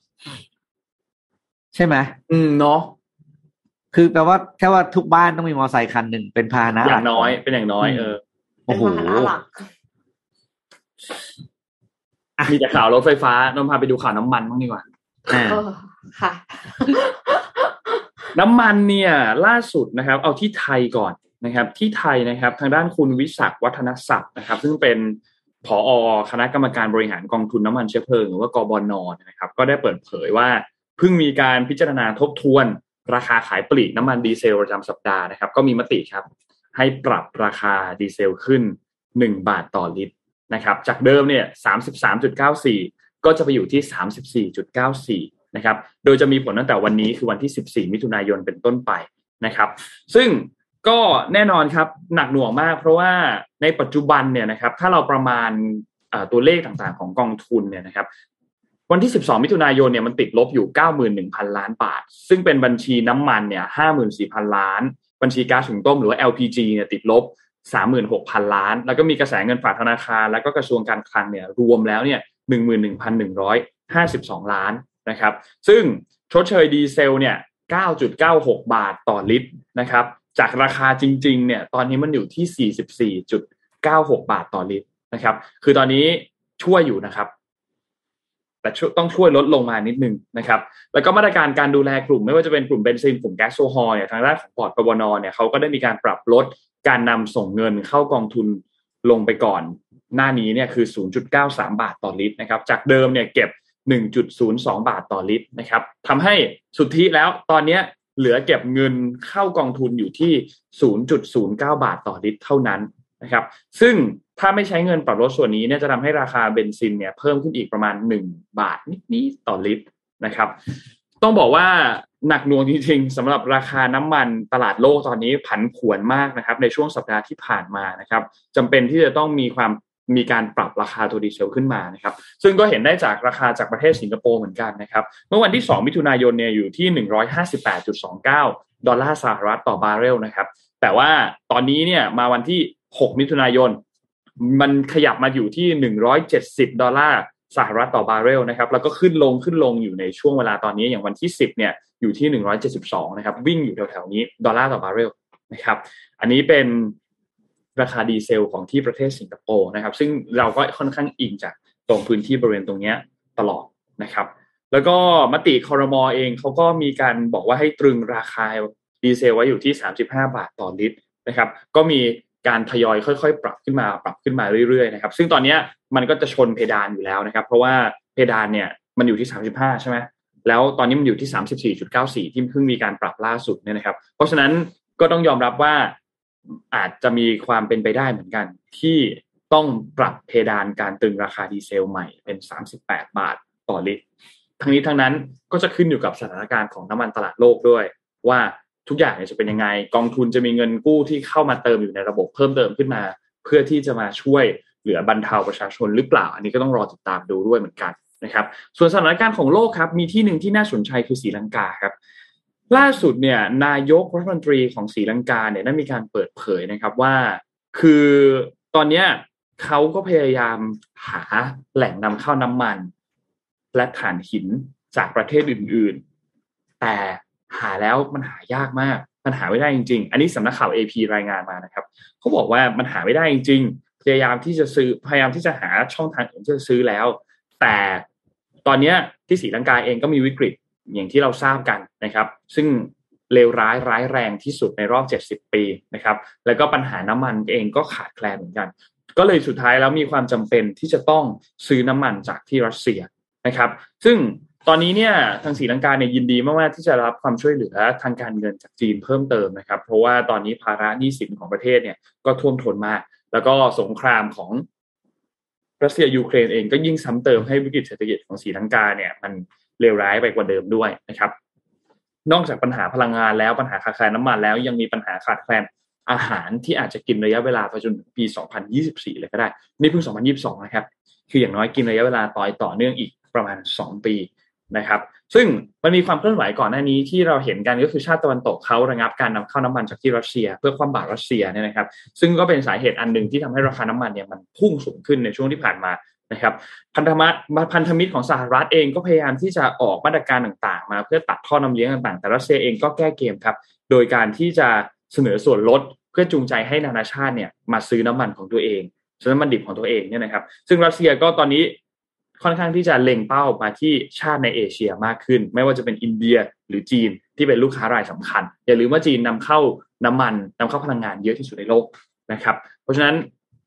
ใช่ไหมอืมเนาะคือแปลว่าแค่ว่าทุกบ้านต้องมีมอเตอร์ไซค์คันหนึ่งเป็นพาหนะอย่างน้อยเป็นอย่างน้อยเออ โอ้โหมีแต่ข่าวรถไฟฟ้านนพาไปดูข่าวน้ำมันบ้างดีกว่าค่ะ น้ำมันเนี่ย ล่าสุดนะครับ เอาที่ไทยก่อนนะครับ ที่ไทยนะครับ ทางด้านคุณวิศักวัฒนศัพท์นะครับ ซึ่งเป็นผอคณะกรรมการบริหารกองทุนน้ำมันเชื้อเพลิงหรือว่ากบนนะครับ ก็ได้เปิดเผยว่าเพิ่งมีการพิจารณาทบทวน ราคาขายปลีกน้ำมันดีเซลประจำสัปดาห์นะครับ ก็มีมติครับ ให้ปรับราคาดีเซลขึ้น 1 บาทต่อลิตรนะครับจากเดิมเนี่ย33.94 ก็จะไปอยู่ที่ 34.94นะครับโดยจะมีผลตั้งแต่วันนี้คือวันที่ 14 มิถุนายนเป็นต้นไปนะครับ ซึ่งก็แน่นอนครับหนักหน่วงมาก เพราะว่าในปัจจุบันเนี่ยนะครับถ้าเราประมาณตัวเลขต่างๆ ของกองทุนเนี่ยนะครับวันที่ 12 มิถุนายนเนี่ยมันติดลบอยู่ 91,000 ล้านบาท ซึ่งเป็นบัญชีน้ำมันเนี่ย54,000 ล้าน บัญชีก๊าซหุงต้มหรือว่า LPG เนี่ยติดลบ 36,000 ล้าน แล้วก็มีกระแสเงินฝากธนาคาร แล้วก็กระทรวงการคลังเนี่ยรวมแล้วเนี่ย11,152 ล้านนะครับ ซึ่งชดเชยดีเซลเนี่ย 9.96 บาทต่อลิตรนะครับ จากราคาจริงๆ เนี่ย ตอนนี้มันอยู่ที่ 44.96 บาทต่อลิตรนะครับ คือตอนนี้ช่วยอยู่นะครับ แต่ต้องช่วยลดลงมานิดนึงนะครับ แล้วก็มาตรการการดูแลกลุ่ม ไม่ว่าจะเป็นกลุ่มเบนซินกลุ่มแก๊สโซฮอล์เนี่ยทางด้านของพอร์ตปวนเนี่ยเขาก็ได้มีการปรับลดการนำส่งเงินเข้ากองทุนลงไปก่อน หน้านี้เนี่ยคือ 0.93 บาทต่อลิตรนะครับ จากเดิมเนี่ยเก็บ 1.02 บาทต่อลิตรนะครับทำให้สุทธิแล้วตอนนี้เหลือเก็บเงินเข้ากองทุนอยู่ที่ 0.09 บาทต่อลิตรเท่านั้นนะครับ ซึ่ง ถ้าไม่ใช้เงินปรับลดส่วนนี้เนี่ยจะทำให้ราคาเบนซินเนี่ยเพิ่มขึ้นอีกประมาณ 1 บาทนิดๆต่อลิตรนะครับ ต้องบอกว่าหนักหน่วงจริงๆสำหรับราคาน้ำมันตลาดโลกตอนนี้ผันผวนมากนะครับ ในช่วงสัปดาห์ที่ผ่านมานะครับจำเป็นที่จะต้องมีความมีการปรับราคาตัวดีเซลขึ้นมานะครับ ซึ่งก็เห็นได้จากราคาจากประเทศสิงคโปร์เหมือนกันนะครับ เมื่อวันที่ 2 มิถุนายนเนี่ยอยู่ที่ 158.29 ดอลลาร์สหรัฐต่อบาร์เรลนะครับ แต่ว่าตอนนี้เนี่ยมาวันที่ 6 มิถุนายน มันขยับมาอยู่ที่ 170 ดอลลาร์สหรัฐต่อบาร์เรลนะครับแล้วก็ขึ้นลงขึ้นลงอยู่ในช่วงเวลาตอนนี้อย่างวันที่ 10เนี่ยอยู่ที่ 172 นะครับ วิ่งอยู่แถวๆนี้ดอลลาร์ต่อบาร์เรลนะครับ อันนี้เป็นราคาดีเซลของที่ประเทศสิงคโปร์นะครับ ซึ่งเราก็ค่อนข้างอิงจากตรงพื้นที่บริเวณตรงนี้ตลอดนะครับ แล้วก็มติคอรมอเองเขาก็มีการบอกว่าให้ตรึงราคาดีเซลไว้อยู่ที่ 35 บาทต่อลิตรนะครับ ก็มี การทยอยค่อยๆ ปรับขึ้นมาปรับขึ้นมาเรื่อยๆนะครับซึ่งตอนนี้มันก็จะชนเพดานอยู่แล้วนะครับ เพราะว่าเพดานเนี่ยมันอยู่ที่ 35 ใช่ไหมแล้วตอนนี้มันอยู่ที่ 34.94 ที่เพิ่งมีการปรับล่าสุดเนี่ยนะครับ เพราะฉะนั้นก็ต้องยอมรับว่าอาจจะมีความเป็นไปได้เหมือนกัน ที่ต้องปรับเพดานการตึงราคาดีเซลใหม่เป็น 38 บาทต่อลิตรทั้งนี้ทั้งนั้นก็จะขึ้นอยู่กับสถานการณ์ของน้ำมันตลาดโลกด้วย ว่า ทุกอย่างจะเป็นยังไง กองทุนจะมีเงินกู้ที่เข้ามาเติมอยู่ในระบบเพิ่มเติมขึ้นมา เพื่อที่จะมาช่วยเหลือบรรเทาประชาชนหรือเปล่า อันนี้ก็ต้องรอติดตามดูด้วยเหมือนกันนะครับส่วนสถานการณ์ของโลกครับ มีที่หนึ่งที่น่าสนใจคือสีลังกาครับ ล่าสุดเนี่ยนายกรัฐมนตรีของสีลังกาเนี่ยได้มีการเปิดเผยนะครับว่า คือตอนนี้เขาก็พยายามหาแหล่งนำเข้าน้ำมัน และถ่านหินจากประเทศอื่น ๆ แต่ หาแล้วมันหายากมาก มันหาไม่ได้จริง ๆ อันนี้สำนักข่าว AP รายงานมานะครับเขาบอกว่ามันหาไม่ได้จริง ๆ พยายามที่จะซื้อพยายามที่จะหาช่องทางอื่นที่จะซื้อแล้ว แต่ตอนนี้ที่สีลังกาเองก็มีวิกฤตอย่างที่เราทราบกันนะครับ ซึ่งเลวร้ายร้ายแรงที่สุดในรอบ 70 ปีนะครับ แล้วก็ปัญหาน้ำมันเองก็ขาดแคลนเหมือนกัน ก็เลยสุดท้ายแล้วมีความจำเป็นที่จะต้องซื้อน้ำมันจากที่รัสเซียนะครับ ซึ่ง ตอนนี้เนี่ยทางสีลังกาเนี่ยยินดีมากๆที่จะรับความช่วยเหลือทางการเงินจากจีนเพิ่มเติมนะครับ เพราะว่าตอนนี้ภาระหนี้สินของประเทศเนี่ยก็ท่วมท้นมาก แล้วก็สงครามของรัสเซียยูเครนเองก็ยิ่งซ้ำเติมให้วิกฤตเศรษฐกิจของสีลังกาเนี่ยมันเลวร้ายไปกว่าเดิมด้วยนะครับ นอกจากปัญหาพลังงานแล้วปัญหาขาดแคลนน้ามันแล้วยังมีปัญหาขาดแคลนอาหารที่อาจจะกินระยะเวลาไปจนถึงปี 2024 เลยก็ได้ นี่เพิ่ง 2022 นะครับ คืออย่างน้อยกินระยะเวลาต่อยต่อเนื่องอีกประมาณ 2 ปี นะครับ ซึ่งมันมีความเคลื่อนไหวก่อนหน้านี้ที่เราเห็นกันก็คือชาติตะวันตกเขาระงับการนำเข้าน้ำมันจากที่รัสเซีย เพื่อความบาดรัสเซียเนี่ยนะครับ ซึ่งก็เป็นสาเหตุอันหนึ่งที่ทำให้ราคาน้ำมันเนี่ยมันพุ่งสูงขึ้นในช่วงที่ผ่านมานะครับพันธมิตรพันธมิตรของสหรัฐเองก็พยายามที่จะออกมาตรการต่างๆ มาเพื่อตัดท่อน้ำเลี้ยงต่างๆ แต่รัสเซียเองก็แก้เกมครับ โดยการที่จะเสนอส่วนลดเพื่อจูงใจให้นานาชาติเนี่ยมาซื้อน้ำมันของตัวเองซื้อน้ำมันดิบของตัวเองเนี่ยนะครับ ซึ่งรัสเซียก็ตอนนี้ ค่อนข้างที่จะเล็งเป้ามาที่ชาติในเอเชียมากขึ้น ไม่ว่าจะเป็นอินเดียหรือจีนที่เป็นลูกค้ารายสำคัญ อย่าลืมว่าจีนนำเข้าน้ำมันนำเข้าพลังงานเยอะที่สุดในโลกนะครับเพราะฉะนั้น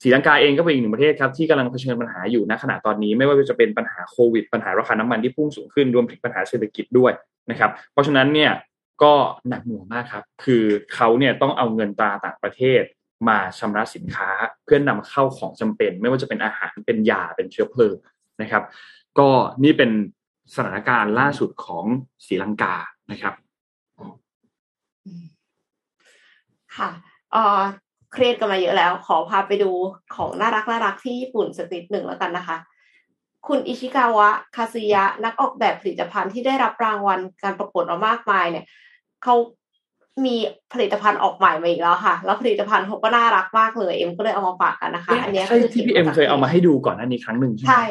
สีลังกาเองก็เป็นอีกหนึ่งประเทศครับที่กำลังเผชิญปัญหาอยู่ณขณะตอนนี้ ไม่ว่าจะเป็นปัญหาโควิด ปัญหาราคาน้ำมันที่พุ่งสูงขึ้นรวมถึงปัญหาเศรษฐกิจด้วยนะครับ เพราะฉะนั้นเนี่ยก็หนักหน่วงมากครับ คือเขาเนี่ยต้องเอาเงินตราต่างประเทศมาชำระสินค้าเพื่อนนำเข้าของจำเป็น ไม่ว่าจะเป็นอาหารเป็นยาเป็นเชื้อเพลิง นะครับ ก็นี่เป็นสถานการณ์ล่าสุดของศรีลังกานะครับค่ะเออเครียดกันมาเยอะแล้ว ขอพาไปดูของน่ารักน่ารักที่ญี่ปุ่นสักนิดหนึ่งแล้วกันนะคะ คุณอิชิกาวะ คาซึยะ นักออกแบบผลิตภัณฑ์ที่ได้รับรางวัลการประกวดมามากมายเนี่ยเขา มีผลิตภัณฑ์ออกใหม่มาอีกแล้วค่ะ แล้วผลิตภัณฑ์เขาก็น่ารักมากเลย เอ็มก็เลยเอามาฝากกันนะคะ อันเนี้ยใช่คือที่พี่เอ็มเคยเอามาให้ดูก่อนหน้านี้ครั้งหนึ่งใช่ไหมใช่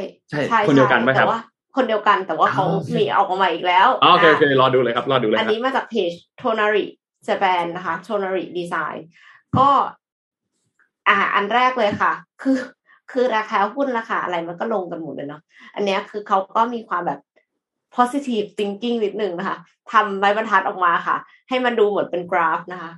ใช่คนเดียวกันไหมครับแต่ว่าคนเดียวกันแต่ว่าเขาอ๋อโอเคมีออกมาใหม่อีกแล้วอ๋อโอเคนะโอเครอดูเลยครับรอดูเลยคอัรันบนี้มาจากเพจ Tonari Japan นะคะ Tonari Design ก็อ่าอันแรกเลยค่ะ คือคือราคาหุ้นราคาอะไรมันก็ลงกันหมดเลยเนาะอันเนี้ยคือเขาก็มีความแบบ positive thinking นิดหนึ่งนะคะทำใบบรรทัดออกมาค่ะ ให้มันดูเหมือนเป็นกราฟนะคะ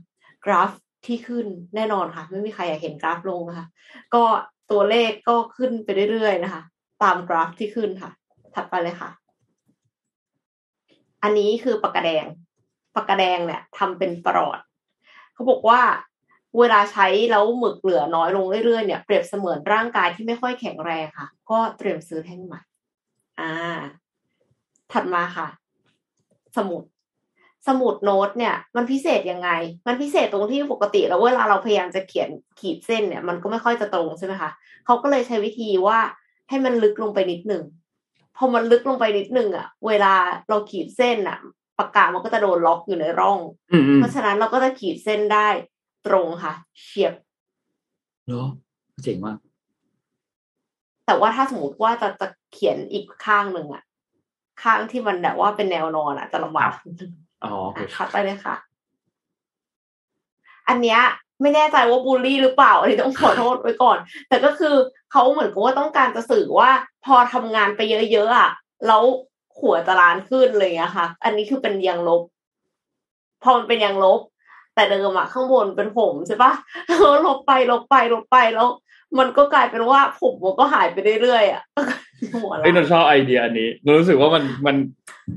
กราฟที่ขึ้นแน่นอนค่ะ ไม่มีใครอยากเห็นกราฟลงนะคะ ก็ตัวเลขก็ขึ้นไปเรื่อยๆนะคะ ตามกราฟที่ขึ้นค่ะ ถัดไปเลยค่ะ อันนี้คือปากกาแดงปากกาแดงเนี่ยทำเป็นปลอด เขาบอกว่าเวลาใช้แล้วหมึกเหลือน้อยลงเรื่อยๆเนี่ยเปรียบเสมือนร่างกายที่ไม่ค่อยแข็งแรงค่ะ ก็เตรียมซื้อแท่งใหม่ อ่า ถัดมาค่ะ สมุด สมุดโน้ตเนี่ย มันพิเศษยังไง มันพิเศษตรงที่ปกติแล้วเวลาเราพยายามจะเขียนขีดเส้นเนี่ย มันก็ไม่ค่อยจะตรงใช่ไหมคะเขาก็เลยใช้วิธีว่าให้มันลึกลงไปนิดหนึ่งพอมันลึกลงไปนิดหนึ่งอะเวลาเราขีดเส้นอะปากกามันก็จะโดนล็อกอยู่ในร่องอืมอืมเพราะฉะนั้นเราก็จะขีดเส้นได้ตรงค่ะเฉียบเนาะเจ๋งมาก แต่ว่าถ้าสมมติว่าจะจะเขียนอีกข้างหนึ่งอะ ข้างที่มันแบบว่าเป็นแนวนอนอะจะลำบากอ๋อโอเคอะคัดไปเลยค่ะ อันเนี้ยไม่แน่ใจว่าบูลลี่หรือเปล่า อันนี้ต้องขอโทษไว้ก่อน แต่ก็คือเขาเหมือนกับว่าต้องการจะสื่อว่าพอทำงานไปเยอะๆอะแล้วหัวจะล้านขึ้นเลยอะค่ะ อันนี้คือเป็นยางลบ พอมันเป็นยางลบ แต่เดิมอะข้างบนเป็นผมใช่ปะแล้วลบไปลบไปลบไปแล้ว มันก็กลายเป็นว่าผมมันก็หายไปเรื่อยๆอะหัวเอ้ยนล้านนชอบไอเดียอันนี้นนรู้สึกว่ามันมัน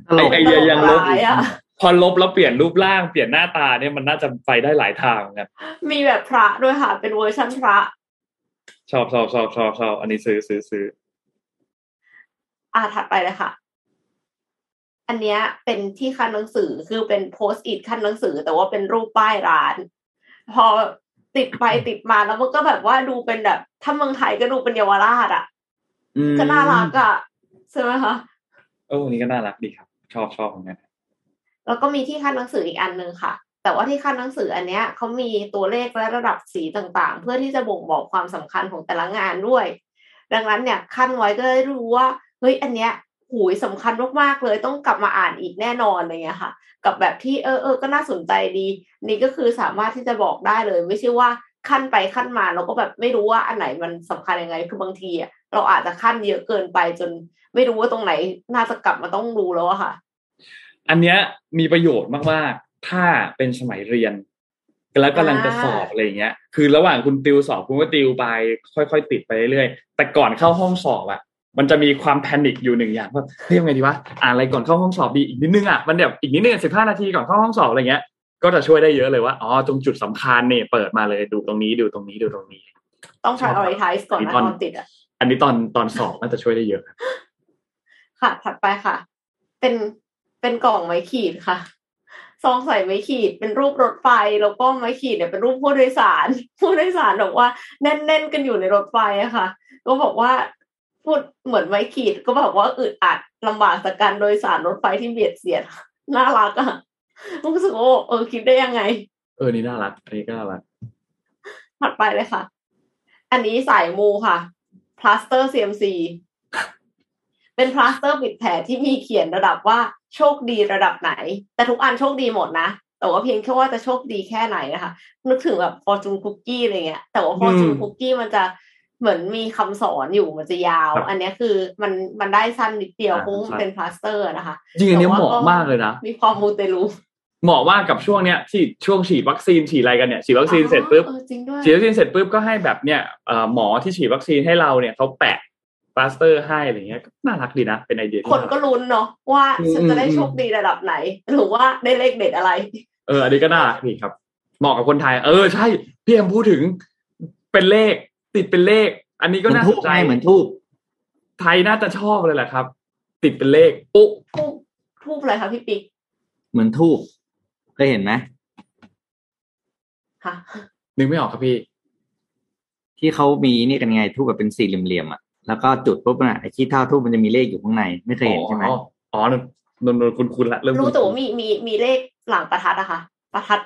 ตลกไอเดียยังลบร้ายอะพอลบแล้วเปลี่ยนรูปร่างเปลี่ยนหน้าตาเนี่ยมันน่าจะไปได้หลายทางเหมือนกันมีแบบพระด้วยค่ะเป็นเวอร์ชันพระ ชอบชอบชอบชอบชอบอันนี้ซื้อซื้อซื้ออ่าถัดไปเลยค่ะ อันเนี้ยเป็นที่ขั้นหนังสือคือเป็นโพสต์อิทขั้นหนังสือ แต่ว่าเป็นรูปป้ายร้าน พอ ติดไปติดมาแล้วมันก็แบบว่าดูเป็นแบบ ถ้าเมืองไทยก็ดูเป็นเยาวราชอะอืมก็น่ารักอะใช่ไหมคะเอออันนี้ก็น่ารักดีครับ ชอบชอบเหมือนกันแล้วก็มีที่ขั้นหนังสืออีกอันหนึ่งค่ะ แต่ว่าที่ขั้นหนังสืออันเนี้ยเขามีตัวเลขและระดับสีต่างๆ เพื่อที่จะบ่งบอกความสำคัญของแต่ละงานด้วย ดังนั้นเนี่ย ขั้นไว้ก็ได้รู้ว่าเฮ้ยอันเนี้ย หูยสำคัญมากๆเลยต้องกลับมาอ่านอีกแน่นอนอะไรเงี้ยค่ะ กับแบบที่เออเออก็น่าสนใจดี นี่ก็คือสามารถที่จะบอกได้เลย ไม่ใช่ว่าขั้นไปขั้นมาเราก็แบบไม่รู้ว่าอันไหนมันสำคัญยังไง คือบางทีอะเราอาจจะขั้นเยอะเกินไปจน ไม่รู้ว่าตรงไหนน่าจะกลับมาต้องรู้แล้วอะค่ะ อันเนี้ยมีประโยชน์มากๆถ้าเป็นสมัยเรียน แล้วกำลังจะสอบอะไรอย่างเงี้ย คือระหว่างคุณติวสอบคุณก็ติวไป ค่อยๆติดไปเรื่อยๆแต่ก่อนเข้าห้องสอบอะ มันจะมีความแพนิคอยู่หนึ่งอย่างว่าเฮ้ยยังไงดีวะอ่านอะไรก่อนเข้าห้องสอบดีอีกนิดนึงอะมันแบบอีกนิดนึงสิบห้านาทีก่อนเข้าห้องสอบอะไรเงี้ยก็จะช่วยได้เยอะเลยว่าอ๋อตรงจุดสำคัญเนี่ยเปิดมาเลยดูตรงนี้ดูตรงนี้ดูตรงนี้ ต้องชอบ prioritize ก่อนนะตอนตอนติดอะอันนี้ตอนตอนสอบน่าจะช่วยได้เยอะครับค่ะ ถัดไปค่ะ เป็นเป็นกล่องไม้ขีดค่ะซองใส่ไม้ขีดเป็นรูปรถไฟแล้วก็ไม้ขีดเนี่ยเป็นรูปผู้โดยสาร ผู้โดยสารบอกว่าแน่นๆกันอยู่ในรถไฟอะค่ะ ก็บอกว่า พูดเหมือนไม้ขีดก็บอกว่าอึดอัดลำบากจากการโดยสารรถไฟที่เบียดเสียดน่ารักอะรู้สึกว่าเออคิดได้ยังไง เออนี่น่ารักอันนี้ก็น่ารักถัดไปเลยค่ะ อันนี้สายมูค่ะ พลาสเตอร์ CMC เป็นพลาสเตอร์ปิดแผลที่มีเขียนระดับว่าโชคดีระดับไหน แต่ทุกอันโชคดีหมดนะ แต่ว่าเพียงแค่ว่าจะโชคดีแค่ไหนนะคะ นึกถึงแบบ fortune cookie อะไรเงี้ย แต่ว่า fortune cookie มันจะ เหมือนมีคำสอนอยู่มันจะยาว อันเนี้ยคือมันมันได้สั้นนิดเดียวเพราะว่ามันเป็นพลาสเตอร์นะคะจริงอันนี้เหมาะมากเลยนะมีความมูเตลูเหมาะมากกับช่วงเนี้ยที่ช่วงฉีดวัคซีนฉีดอะไรกันเนี่ยฉีดวัคซีนเสร็จปุ๊บเออจริงด้วยฉีดวัคซีนเสร็จปุ๊บก็ให้แบบเนี่ยเอ่อหมอที่ฉีดวัคซีนให้เราเนี่ยเขาแปะปลาสเตอร์ให้อะไรเงี้ยก็น่ารักดีนะ เป็นไอเดียที่คนก็ารัลุ้นเนาะว่าอืมฉันจะได้อืมโชคดีระดับไหน หรือว่าได้เลขเด็ดอะไร เออ อันนี้ก็น่ารักดีครับ เหมาะกับคนไทย เออ ใช่ พี่เอ็มพูดถึงเป็นเลข ติดเป็นเลข อันนี้เหก็มือนน่าทูสบนใจไงเหมือนทูบไทยน่าจะชอบเลยแหละครับ ติดเป็นเลขปุ๊ทูบทูบอะไรคะพี่ปิ๊กเหมือนทูบเคยเห็นไหมค่ะนึกไม่ออกครับพี่ ที่เขามีนี่กันไงทูบแบบเป็นสี่เหลี่ยมๆอะแล้วก็จุดปุ๊บน่ะไอ้ขี้เท่าทูบมันจะมีเลขอยู่ข้างใน ไม่เคยเห็นใช่ไหมอ๋ออ๋อนนนนนคุณคุณละเริ่มรู้คุ้นๆแต่ว่ามีมีมีเลขหลังประทัดอะค่ะ ประทัด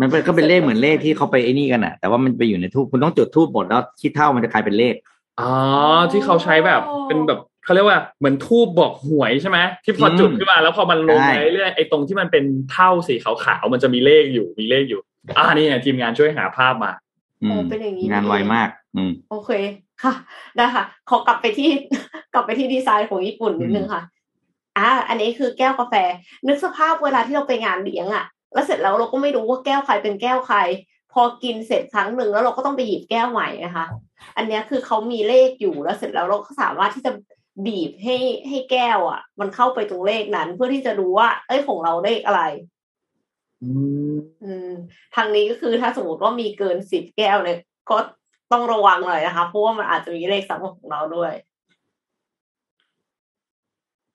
มันเป็นก็เป็นเลขเหมือนเลขที่เขาไปไอ้นี่กันอะแต่ว่ามันไปอยู่ในทูบคุณต้องจุดทูบหมดแล้วขี้เท่ามันจะกลายเป็นเลขอ๋อที่เขาใช้แบบเป็นแบบเขาเรียกว่าเหมือนทูบบอกหวยใช่ไหมที่พอจุดขึ้นมาแล้วพอมันลงใช่ไปเรื่อยๆไอ้ตรงที่มันเป็นเท่าสีขาวๆมันจะมีเลขอยู่มีเลขอยู่ อ่านี่ไงทีมงานช่วยหาภาพมาอืมโอ้เป็นอย่างนี้งานไวมาก อืม โอเคค่ะได้ค่ะขอกลับไปที่กลับไปที่ดีไซน์ของญี่ปุ่นนิดนึงค่ะอ่าอันนี้คือแก้วกาแฟ นึกสภาพเวลาที่เราไปงานเลี้ยงอะ แล้วเสร็จแล้วเราก็ไม่รู้ว่าแก้วใครเป็นแก้วใคร พอกินเสร็จครั้งหนึ่งแล้วเราก็ต้องไปหยิบแก้วใหม่นะคะ อันเนี้ยคือเขามีเลขอยู่แล้วเสร็จแล้วเราก็สามารถที่จะบีบให้ให้แก้วอะมันเข้าไปตรงเลขนั้น เพื่อที่จะดูว่า เอ้ยของเราเลขอะไรอืมอืมทางนี้ก็คือถ้าสมมติว่ามีเกินสิบแก้วเนี่ยก็ต้องระวังหน่อยนะคะ เพราะว่ามันอาจจะมีเลขซ้ำของเราด้วย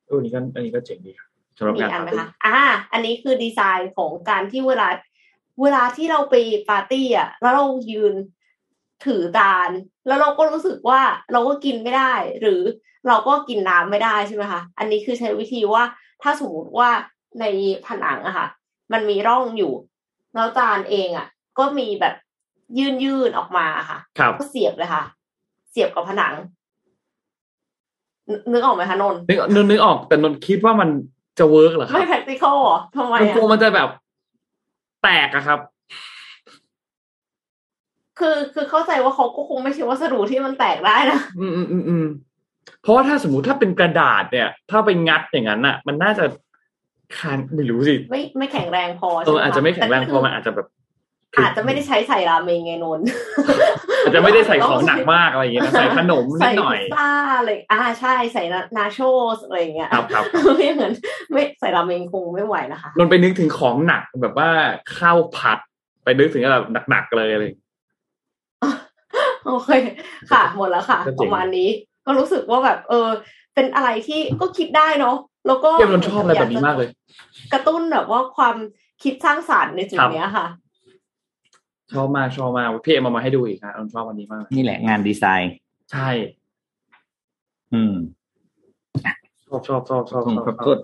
เอออันนี้ก็อันนี้ก็เจ๋งดีครับ สำหรับมีงานอันไหมปาร์ตี้คะอ่า อันนี้คือดีไซน์ของการที่เวลา เวลาที่เราไปปาร์ตี้อะแล้วเรายืนถือตาลแล้วเราก็รู้สึกว่าเราก็กินไม่ได้ หรือเราก็กินน้ำไม่ได้ใช่ไหมคะอันนี้คือใช้วิธีว่าถ้าสมมติว่าในผนังอะค่ะ มันมีร่องอยู่แล้วจานเองอะก็มีแบบยื่นยื่นๆออกมาค่ะครับก็เสียบเลยค่ะ เสียบกับผนังนึนึกออกไหมคะนนท์นึกนึกนึกออกแต่นนท์คิดว่ามัน จะเวิร์กเหรอครัไม่บ practical เหรอทำไมมันอะกลัวมันจะแบบ แตกอะครับ คือคือเข้าใจว่าเขาก็คงไม่ใช่วัสดุที่มันแตกได้นะอืมอืมอืมอืมเพราะว่าถ้าสมมติถ้าเป็นกระดาษเนี่ย ถ้าไปงัดอย่างนั้นอะมันน่าจะคานไม่รู้สิไม่ไม่แข็งแรงพอเอใช่อไหมอาจจะไม่แข็งแรงต่พอมันอาจจะแบบ อาจจะไม่ได้ใช้ใส่ราเมงไงนนท์อาจจะไม่ได้ใส่ของหนักมากอะไรอย่างเงี้ยนะใส่ขนมนิใส่ดหน่อยพิซซ่าอะไรอ่าใช่ใส่นาโชสอะไรอย่างเงี้ยครับครับไม่เหมือนไม่ใส่ราเมงคงไม่ไหวนะคะนนท์ไปนึกถึงของหนักแบบว่าข้าวผัด ไปนึกถึงแบบหนักๆเลยอะไรอย่างเงี้ยโอเคค่ะหมดแล้วค่ะก็เจ๋งประมาณนี้ ก็รู้สึกว่าแบบ เออ เป็นอะไรที่ก็คิดได้เนาะแล้วก็เกมนนท์ชอบอะไรแบบนี้มากเลย กระตุ้นแบบว่าความคิดสร้างสรรค์ในจุดครับเนี้ยค่ะ ชอบมากชอบมากพี่เอ็มเอามาให้ดูอีกนะนนท์ชอบวันนี้มากนี่แหละงานดีไซน์ ใช่ อืมชอบชอบชอบชอบส่งชอบขอบชคุอบณ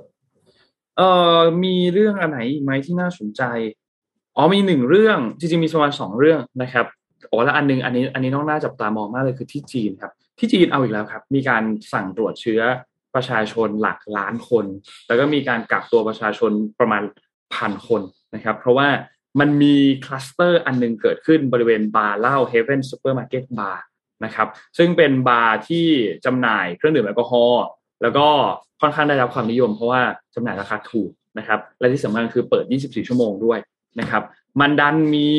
เอ่อมีเรื่องอันไหนอีกไหมที่น่าสนใจอ๋อมีหนึ่งเรื่องจริงๆมีประมาณสองเรื่องนะครับอ๋อแล้วอันนึงอันนี้ อันนี้ต้องน่าจับตามองมากเลยคือที่จีนครับ ที่จีนเอาอีกแล้วครับ มีการสั่งตรวจเชื้อประชาชนหลักล้านคน แล้วก็มีการกักตัวประชาชนประมาณพันคนนะครับ เพราะว่า มันมีคลัสเตอร์อันหนึงเกิดขึ้นบริเวณบาร์เหล้า Heaven Supermarket Bar นะครับซึ่งเป็นบาร์ที่จำหน่ายเครื่องดื่มแอลกอฮอล์แล้วก็ค่อนข้างได้รับความนิยมเพราะว่าจำหน่ายราคาถูกนะครับและที่สำคัญคือเปิด 24 ชั่วโมงด้วยนะครับมันดันมี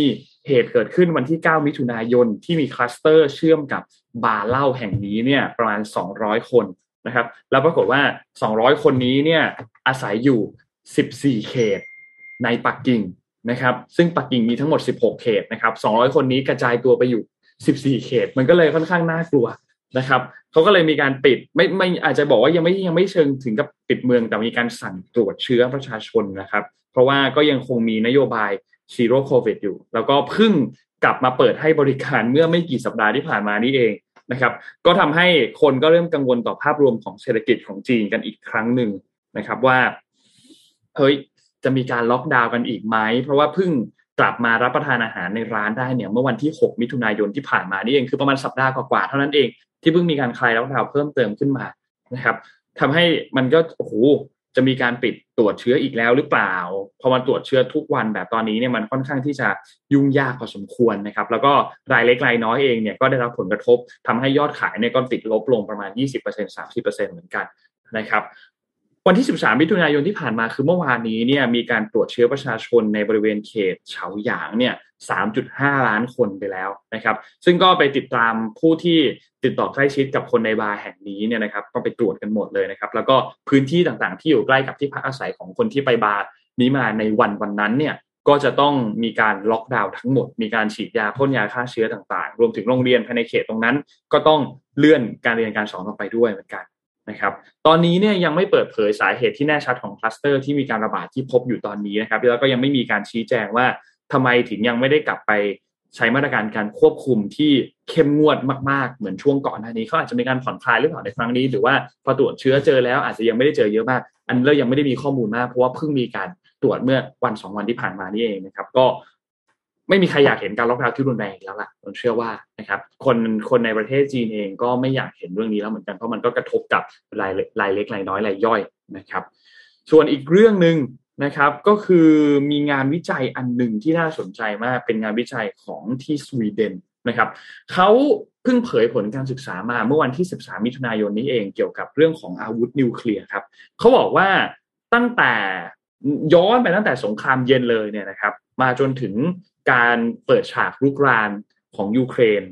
เหตุเกิดขึ้นวันที่ 9 มิถุนายนที่มีคลัสเตอร์เชื่อมกับบาร์เหล้าแห่งนี้เนี่ยประมาณ 200 คนนะครับแล้วปรากฏว่า 200 คนนี้เนี่ยอาศัยอยู่ 14 เขตในปักกิ่ง นะครับ ซึ่งปักกิ่งมีทั้งหมด 16 เขตนะครับ 200 คนนี้กระจายตัวไปอยู่ 14 เขต มันก็เลยค่อนข้างน่ากลัวนะครับเขาก็เลยมีการปิดไม่ไม่อาจจะบอกว่ายังไม่ยังไม่เชิงถึงกับปิดเมืองแต่มีการสั่งตรวจเชื้อประชาชนนะครับ เพราะว่าก็ยังคงมีนโยบาย zero covid อยู่ แล้วก็เพิ่งกลับมาเปิดให้บริการเมื่อไม่กี่สัปดาห์ที่ผ่านมานี่เองนะครับ ก็ทำให้คนก็เริ่มกังวลต่อภาพรวมของเศรษฐกิจของจีนกันอีกครั้งหนึ่งนะครับว่าเฮ้ย จะมีการล็อกดาวน์กันอีกไหม เพราะว่าเพิ่งกลับมารับประทานอาหารในร้านได้เนี่ยเมื่อวันที่ 6 มิถุนายนที่ผ่านมานี่เองคือประมาณสัปดาห์กว่าๆเท่านั้นเองที่เพิ่งมีการคลายล็อกดาวน์เพิ่มเติมขึ้นมานะครับทำให้มันก็โอ้โหจะมีการปิดตรวจเชื้ออีกแล้วหรือเปล่าพอมาตรวจเชื้อทุกวันแบบตอนนี้เนี่ยมันค่อนข้างที่จะยุ่งยากพอสมควรนะครับ แล้วก็รายเล็กรายน้อยเองเนี่ยก็ได้รับผลกระทบทำให้ยอดขายเนี่ยก็ติดลบลงประมาณ 20% 30%เหมือนกันนะครับ วันที่ 13 มิถุนายนที่ผ่านมาคือเมื่อวานนี้เนี่ยมีการตรวจเชื้อประชาชนในบริเวณเขตเฉาหยางเนี่ย 3.5 ล้านคนไปแล้วนะครับ ซึ่งก็ไปติดตามผู้ที่ติดต่อใกล้ชิดกับคนในบาร์แห่งนี้เนี่ยนะครับ ก็ไปตรวจกันหมดเลยนะครับ แล้วก็พื้นที่ต่างๆ ที่อยู่ใกล้กับที่พักอาศัยของคนที่ไปบาร์นี้มาในวันวันนั้นเนี่ยก็จะต้องมีการล็อกดาวน์ทั้งหมด มีการฉีดยาพ่นยาฆ่าเชื้อต่างๆ รวมถึงโรงเรียนภายในเขตตรงนั้น ก็ต้องเลื่อนการเรียนการสอนออกไปด้วยเหมือนกัน นะครับ ตอนนี้เนี่ยยังไม่เปิดเผยสาเหตุที่แน่ชัดของคลัสเตอร์ที่มีการระบาดที่พบอยู่ตอนนี้นะครับแล้วก็ยังไม่มีการชี้แจงว่าทำไมถึงยังไม่ได้กลับไปใช้มาตรการการควบคุมที่เข้มงวดมากๆ เหมือนช่วงก่อนหน้านี้เขาอาจจะมีการผ่อนคลายหรือเปล่าในครั้งนี้ หรือว่าพอตรวจเชื้อเจอแล้วอาจจะยังไม่ได้เจอเยอะมาก อันเรายังไม่ได้มีข้อมูลมากเพราะว่าเพิ่งมีการตรวจเมื่อวันสองวันที่ผ่านมานี่เองนะครับ ก็ ไม่มีใครอยากเห็นการล็อกดาวน์ที่รุนแรงแล้วล่ะผมเชื่อว่านะครับคนคนในประเทศจีนเองก็ไม่อยากเห็นเรื่องนี้แล้วเหมือนกันเพราะมันก็กระทบกับรายรายเล็กรายน้อยรายย่อยนะครับ ส่วนอีกเรื่องหนึ่งนะครับก็คือมีงานวิจัยอันหนึ่งที่น่าสนใจมากเป็นงานวิจัยของที่สวีเดนนะครับเขาเพิ่งเผยผลการศึกษามาเมื่อวันที่ 13 มิถุนายนนี้เองเกี่ยวกับเรื่องของอาวุธนิวเคลียร์ครับเขาบอกว่าตั้งแต่ย้อนไปตั้งแต่สงครามเย็นเลยเนี่ยนะครับ มาจนถึง การเปิดฉากลุกรานของยูเครน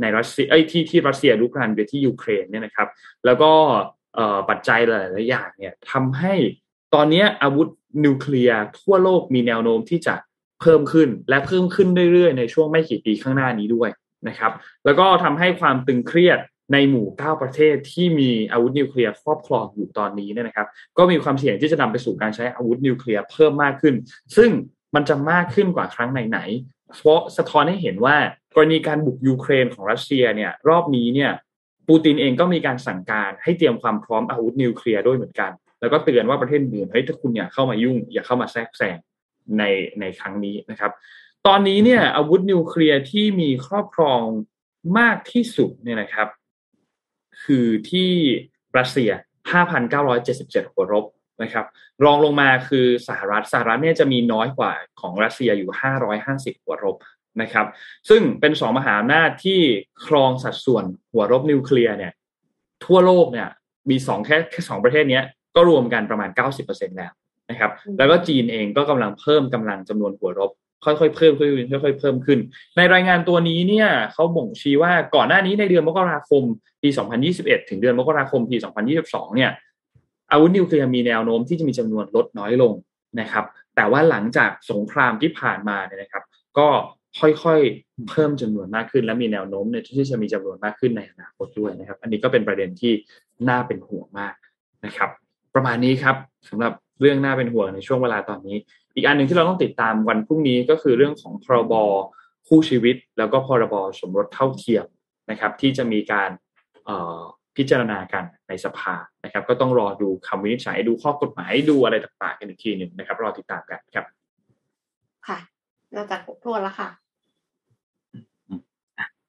ในรัสเซียไอ้ที่ที่รัสเซียลุกรานไปที่ยูเครนเนี่ยนะครับ แล้วก็ปัจจัยหลายๆอย่างเนี่ยทำให้ตอนนี้อาวุธนิวเคลียร์ทั่วโลกมีแนวโน้มที่จะเพิ่มขึ้นและเพิ่มขึ้นเรื่อยๆ ในช่วงไม่กี่ปีข้างหน้านี้ด้วยนะครับ แล้วก็ทำให้ความตึงเครียดในหมู่ 9 ประเทศที่มีอาวุธนิวเคลียร์ครอบครองอยู่ตอนนี้เนี่ยนะครับ ก็มีความเสี่ยงที่จะนำไปสู่การใช้อาวุธนิวเคลียร์เพิ่มมากขึ้น ซึ่ง มันจะมากขึ้นกว่าครั้งไหนๆเพราะสะท้อนให้เห็นว่ากรณีการบุกยูเครนของรัสเซียเนี่ยรอบนี้เนี่ยปูตินเองก็มีการสั่งการให้เตรียมความพร้อมอาวุธนิวเคลียร์ด้วยเหมือนกัน แล้วก็เตือนว่าประเทศอื่นเฮ้ยถ้าคุณอย่าเข้ามายุ่ง อย่าเข้ามาแทรกแซงในในครั้งนี้นะครับ ตอนนี้เนี่ยอาวุธนิวเคลียร์ที่มีครอบครองมากที่สุดเนี่ยนะครับ คือที่รัสเซีย 5,977 หัวรบ นะครับรองลงมาคือสหรัฐสหรัฐเนี่ยจะมีน้อยกว่าของรัสเซียอยู่ 550 หัวรบนะครับซึ่งเป็นสองมหาอำนาจที่ครองสัดส่วนหัวรบนิวเคลียร์เนี่ยทั่วโลกเนี่ยมีสองแค่แค่สองประเทศนี้ก็รวมกันประมาณ 90%แล้วนะครับแล้วก็จีนเองก็กำลังเพิ่มกำลังจำนวนหัวรบ ค่อยๆเพิ่มขึ้นค่อยๆเพิ่มขึ้น ในรายงานตัวนี้เนี่ยเขาบ่งชี้ว่าก่อนหน้านี้ในเดือนมกราคมปี 2021 ถึงเดือนมกราคมปี 2022 เนี่ย อาวุธนิวเคลียร์มีแนวโน้มที่จะมีจำนวนลดน้อยลงนะครับ แต่ว่าหลังจากสงครามที่ผ่านมาเนี่ยนะครับ ก็ค่อยๆเพิ่มจำนวนมากขึ้น และมีแนวโน้มเนี่ยที่จะมีจำนวนมากขึ้นในอนาคตด้วยนะครับ อันนี้ก็เป็นประเด็นที่น่าเป็นห่วงมากนะครับ ประมาณนี้ครับสำหรับเรื่องน่าเป็นห่วงในช่วงเวลาตอนนี้ อีกอันหนึ่งที่เราต้องติดตามวันพรุ่งนี้ก็คือเรื่องของพรบคู่ชีวิต แล้วก็พรบสมรสเท่าเทียมนะครับ ที่จะมีการ พิจารณากันในสภานะครับ ก็ต้องรอดูคำวินิจฉัยดูข้อกฎหมายดูอะไรต่างๆกันอีกทีหนึ่งนะครับ รอติดตามกันครับค่ะน่าจะครบถ้วนแล้วค่ะ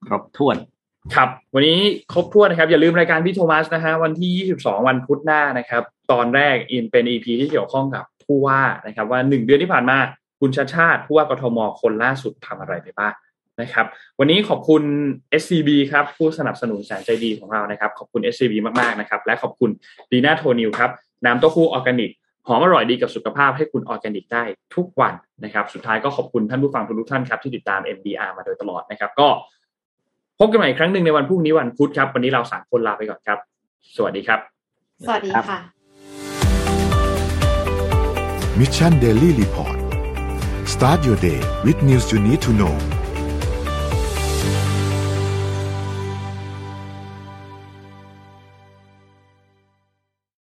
ครบถ้วนครับ วันนี้ครบถ้วนนะครับ อย่าลืมรายการพี่โทมัสนะฮะวันที่ 22 วันพุธหน้านะครับ ตอนแรกอินเป็น EP ที่เกี่ยวข้องกับผู้ว่านะครับ ว่าหนึ่งเดือนที่ผ่านมาคุณชาชาติผู้ว่ากทมคนล่าสุดทำอะไรไปบ้าง นะครับ วันนี้ขอบคุณ SCB ครับผู้สนับสนุนแสนใจดีของเรานะครับ ขอบคุณ SCB มากๆนะครับ และขอบคุณดีน่าโทนิวครับน้ำเต้าหู้ออร์แกนิกหอมอร่อยดีกับสุขภาพให้คุณออร์แกนิกได้ทุกวันนะครับ สุดท้ายก็ขอบคุณท่านผู้ฟังทุกท่านครับที่ติดตาม MDR มาโดยตลอดนะครับ ก็พบกันใหม่อีกครั้งหนึ่งในวันพรุ่งนี้วันพุธครับ วันนี้เราสามคนลาไปก่อนครับ สวัสดีครับ สวัสดีค่ะ Mission Daily Report start your day with news you need to know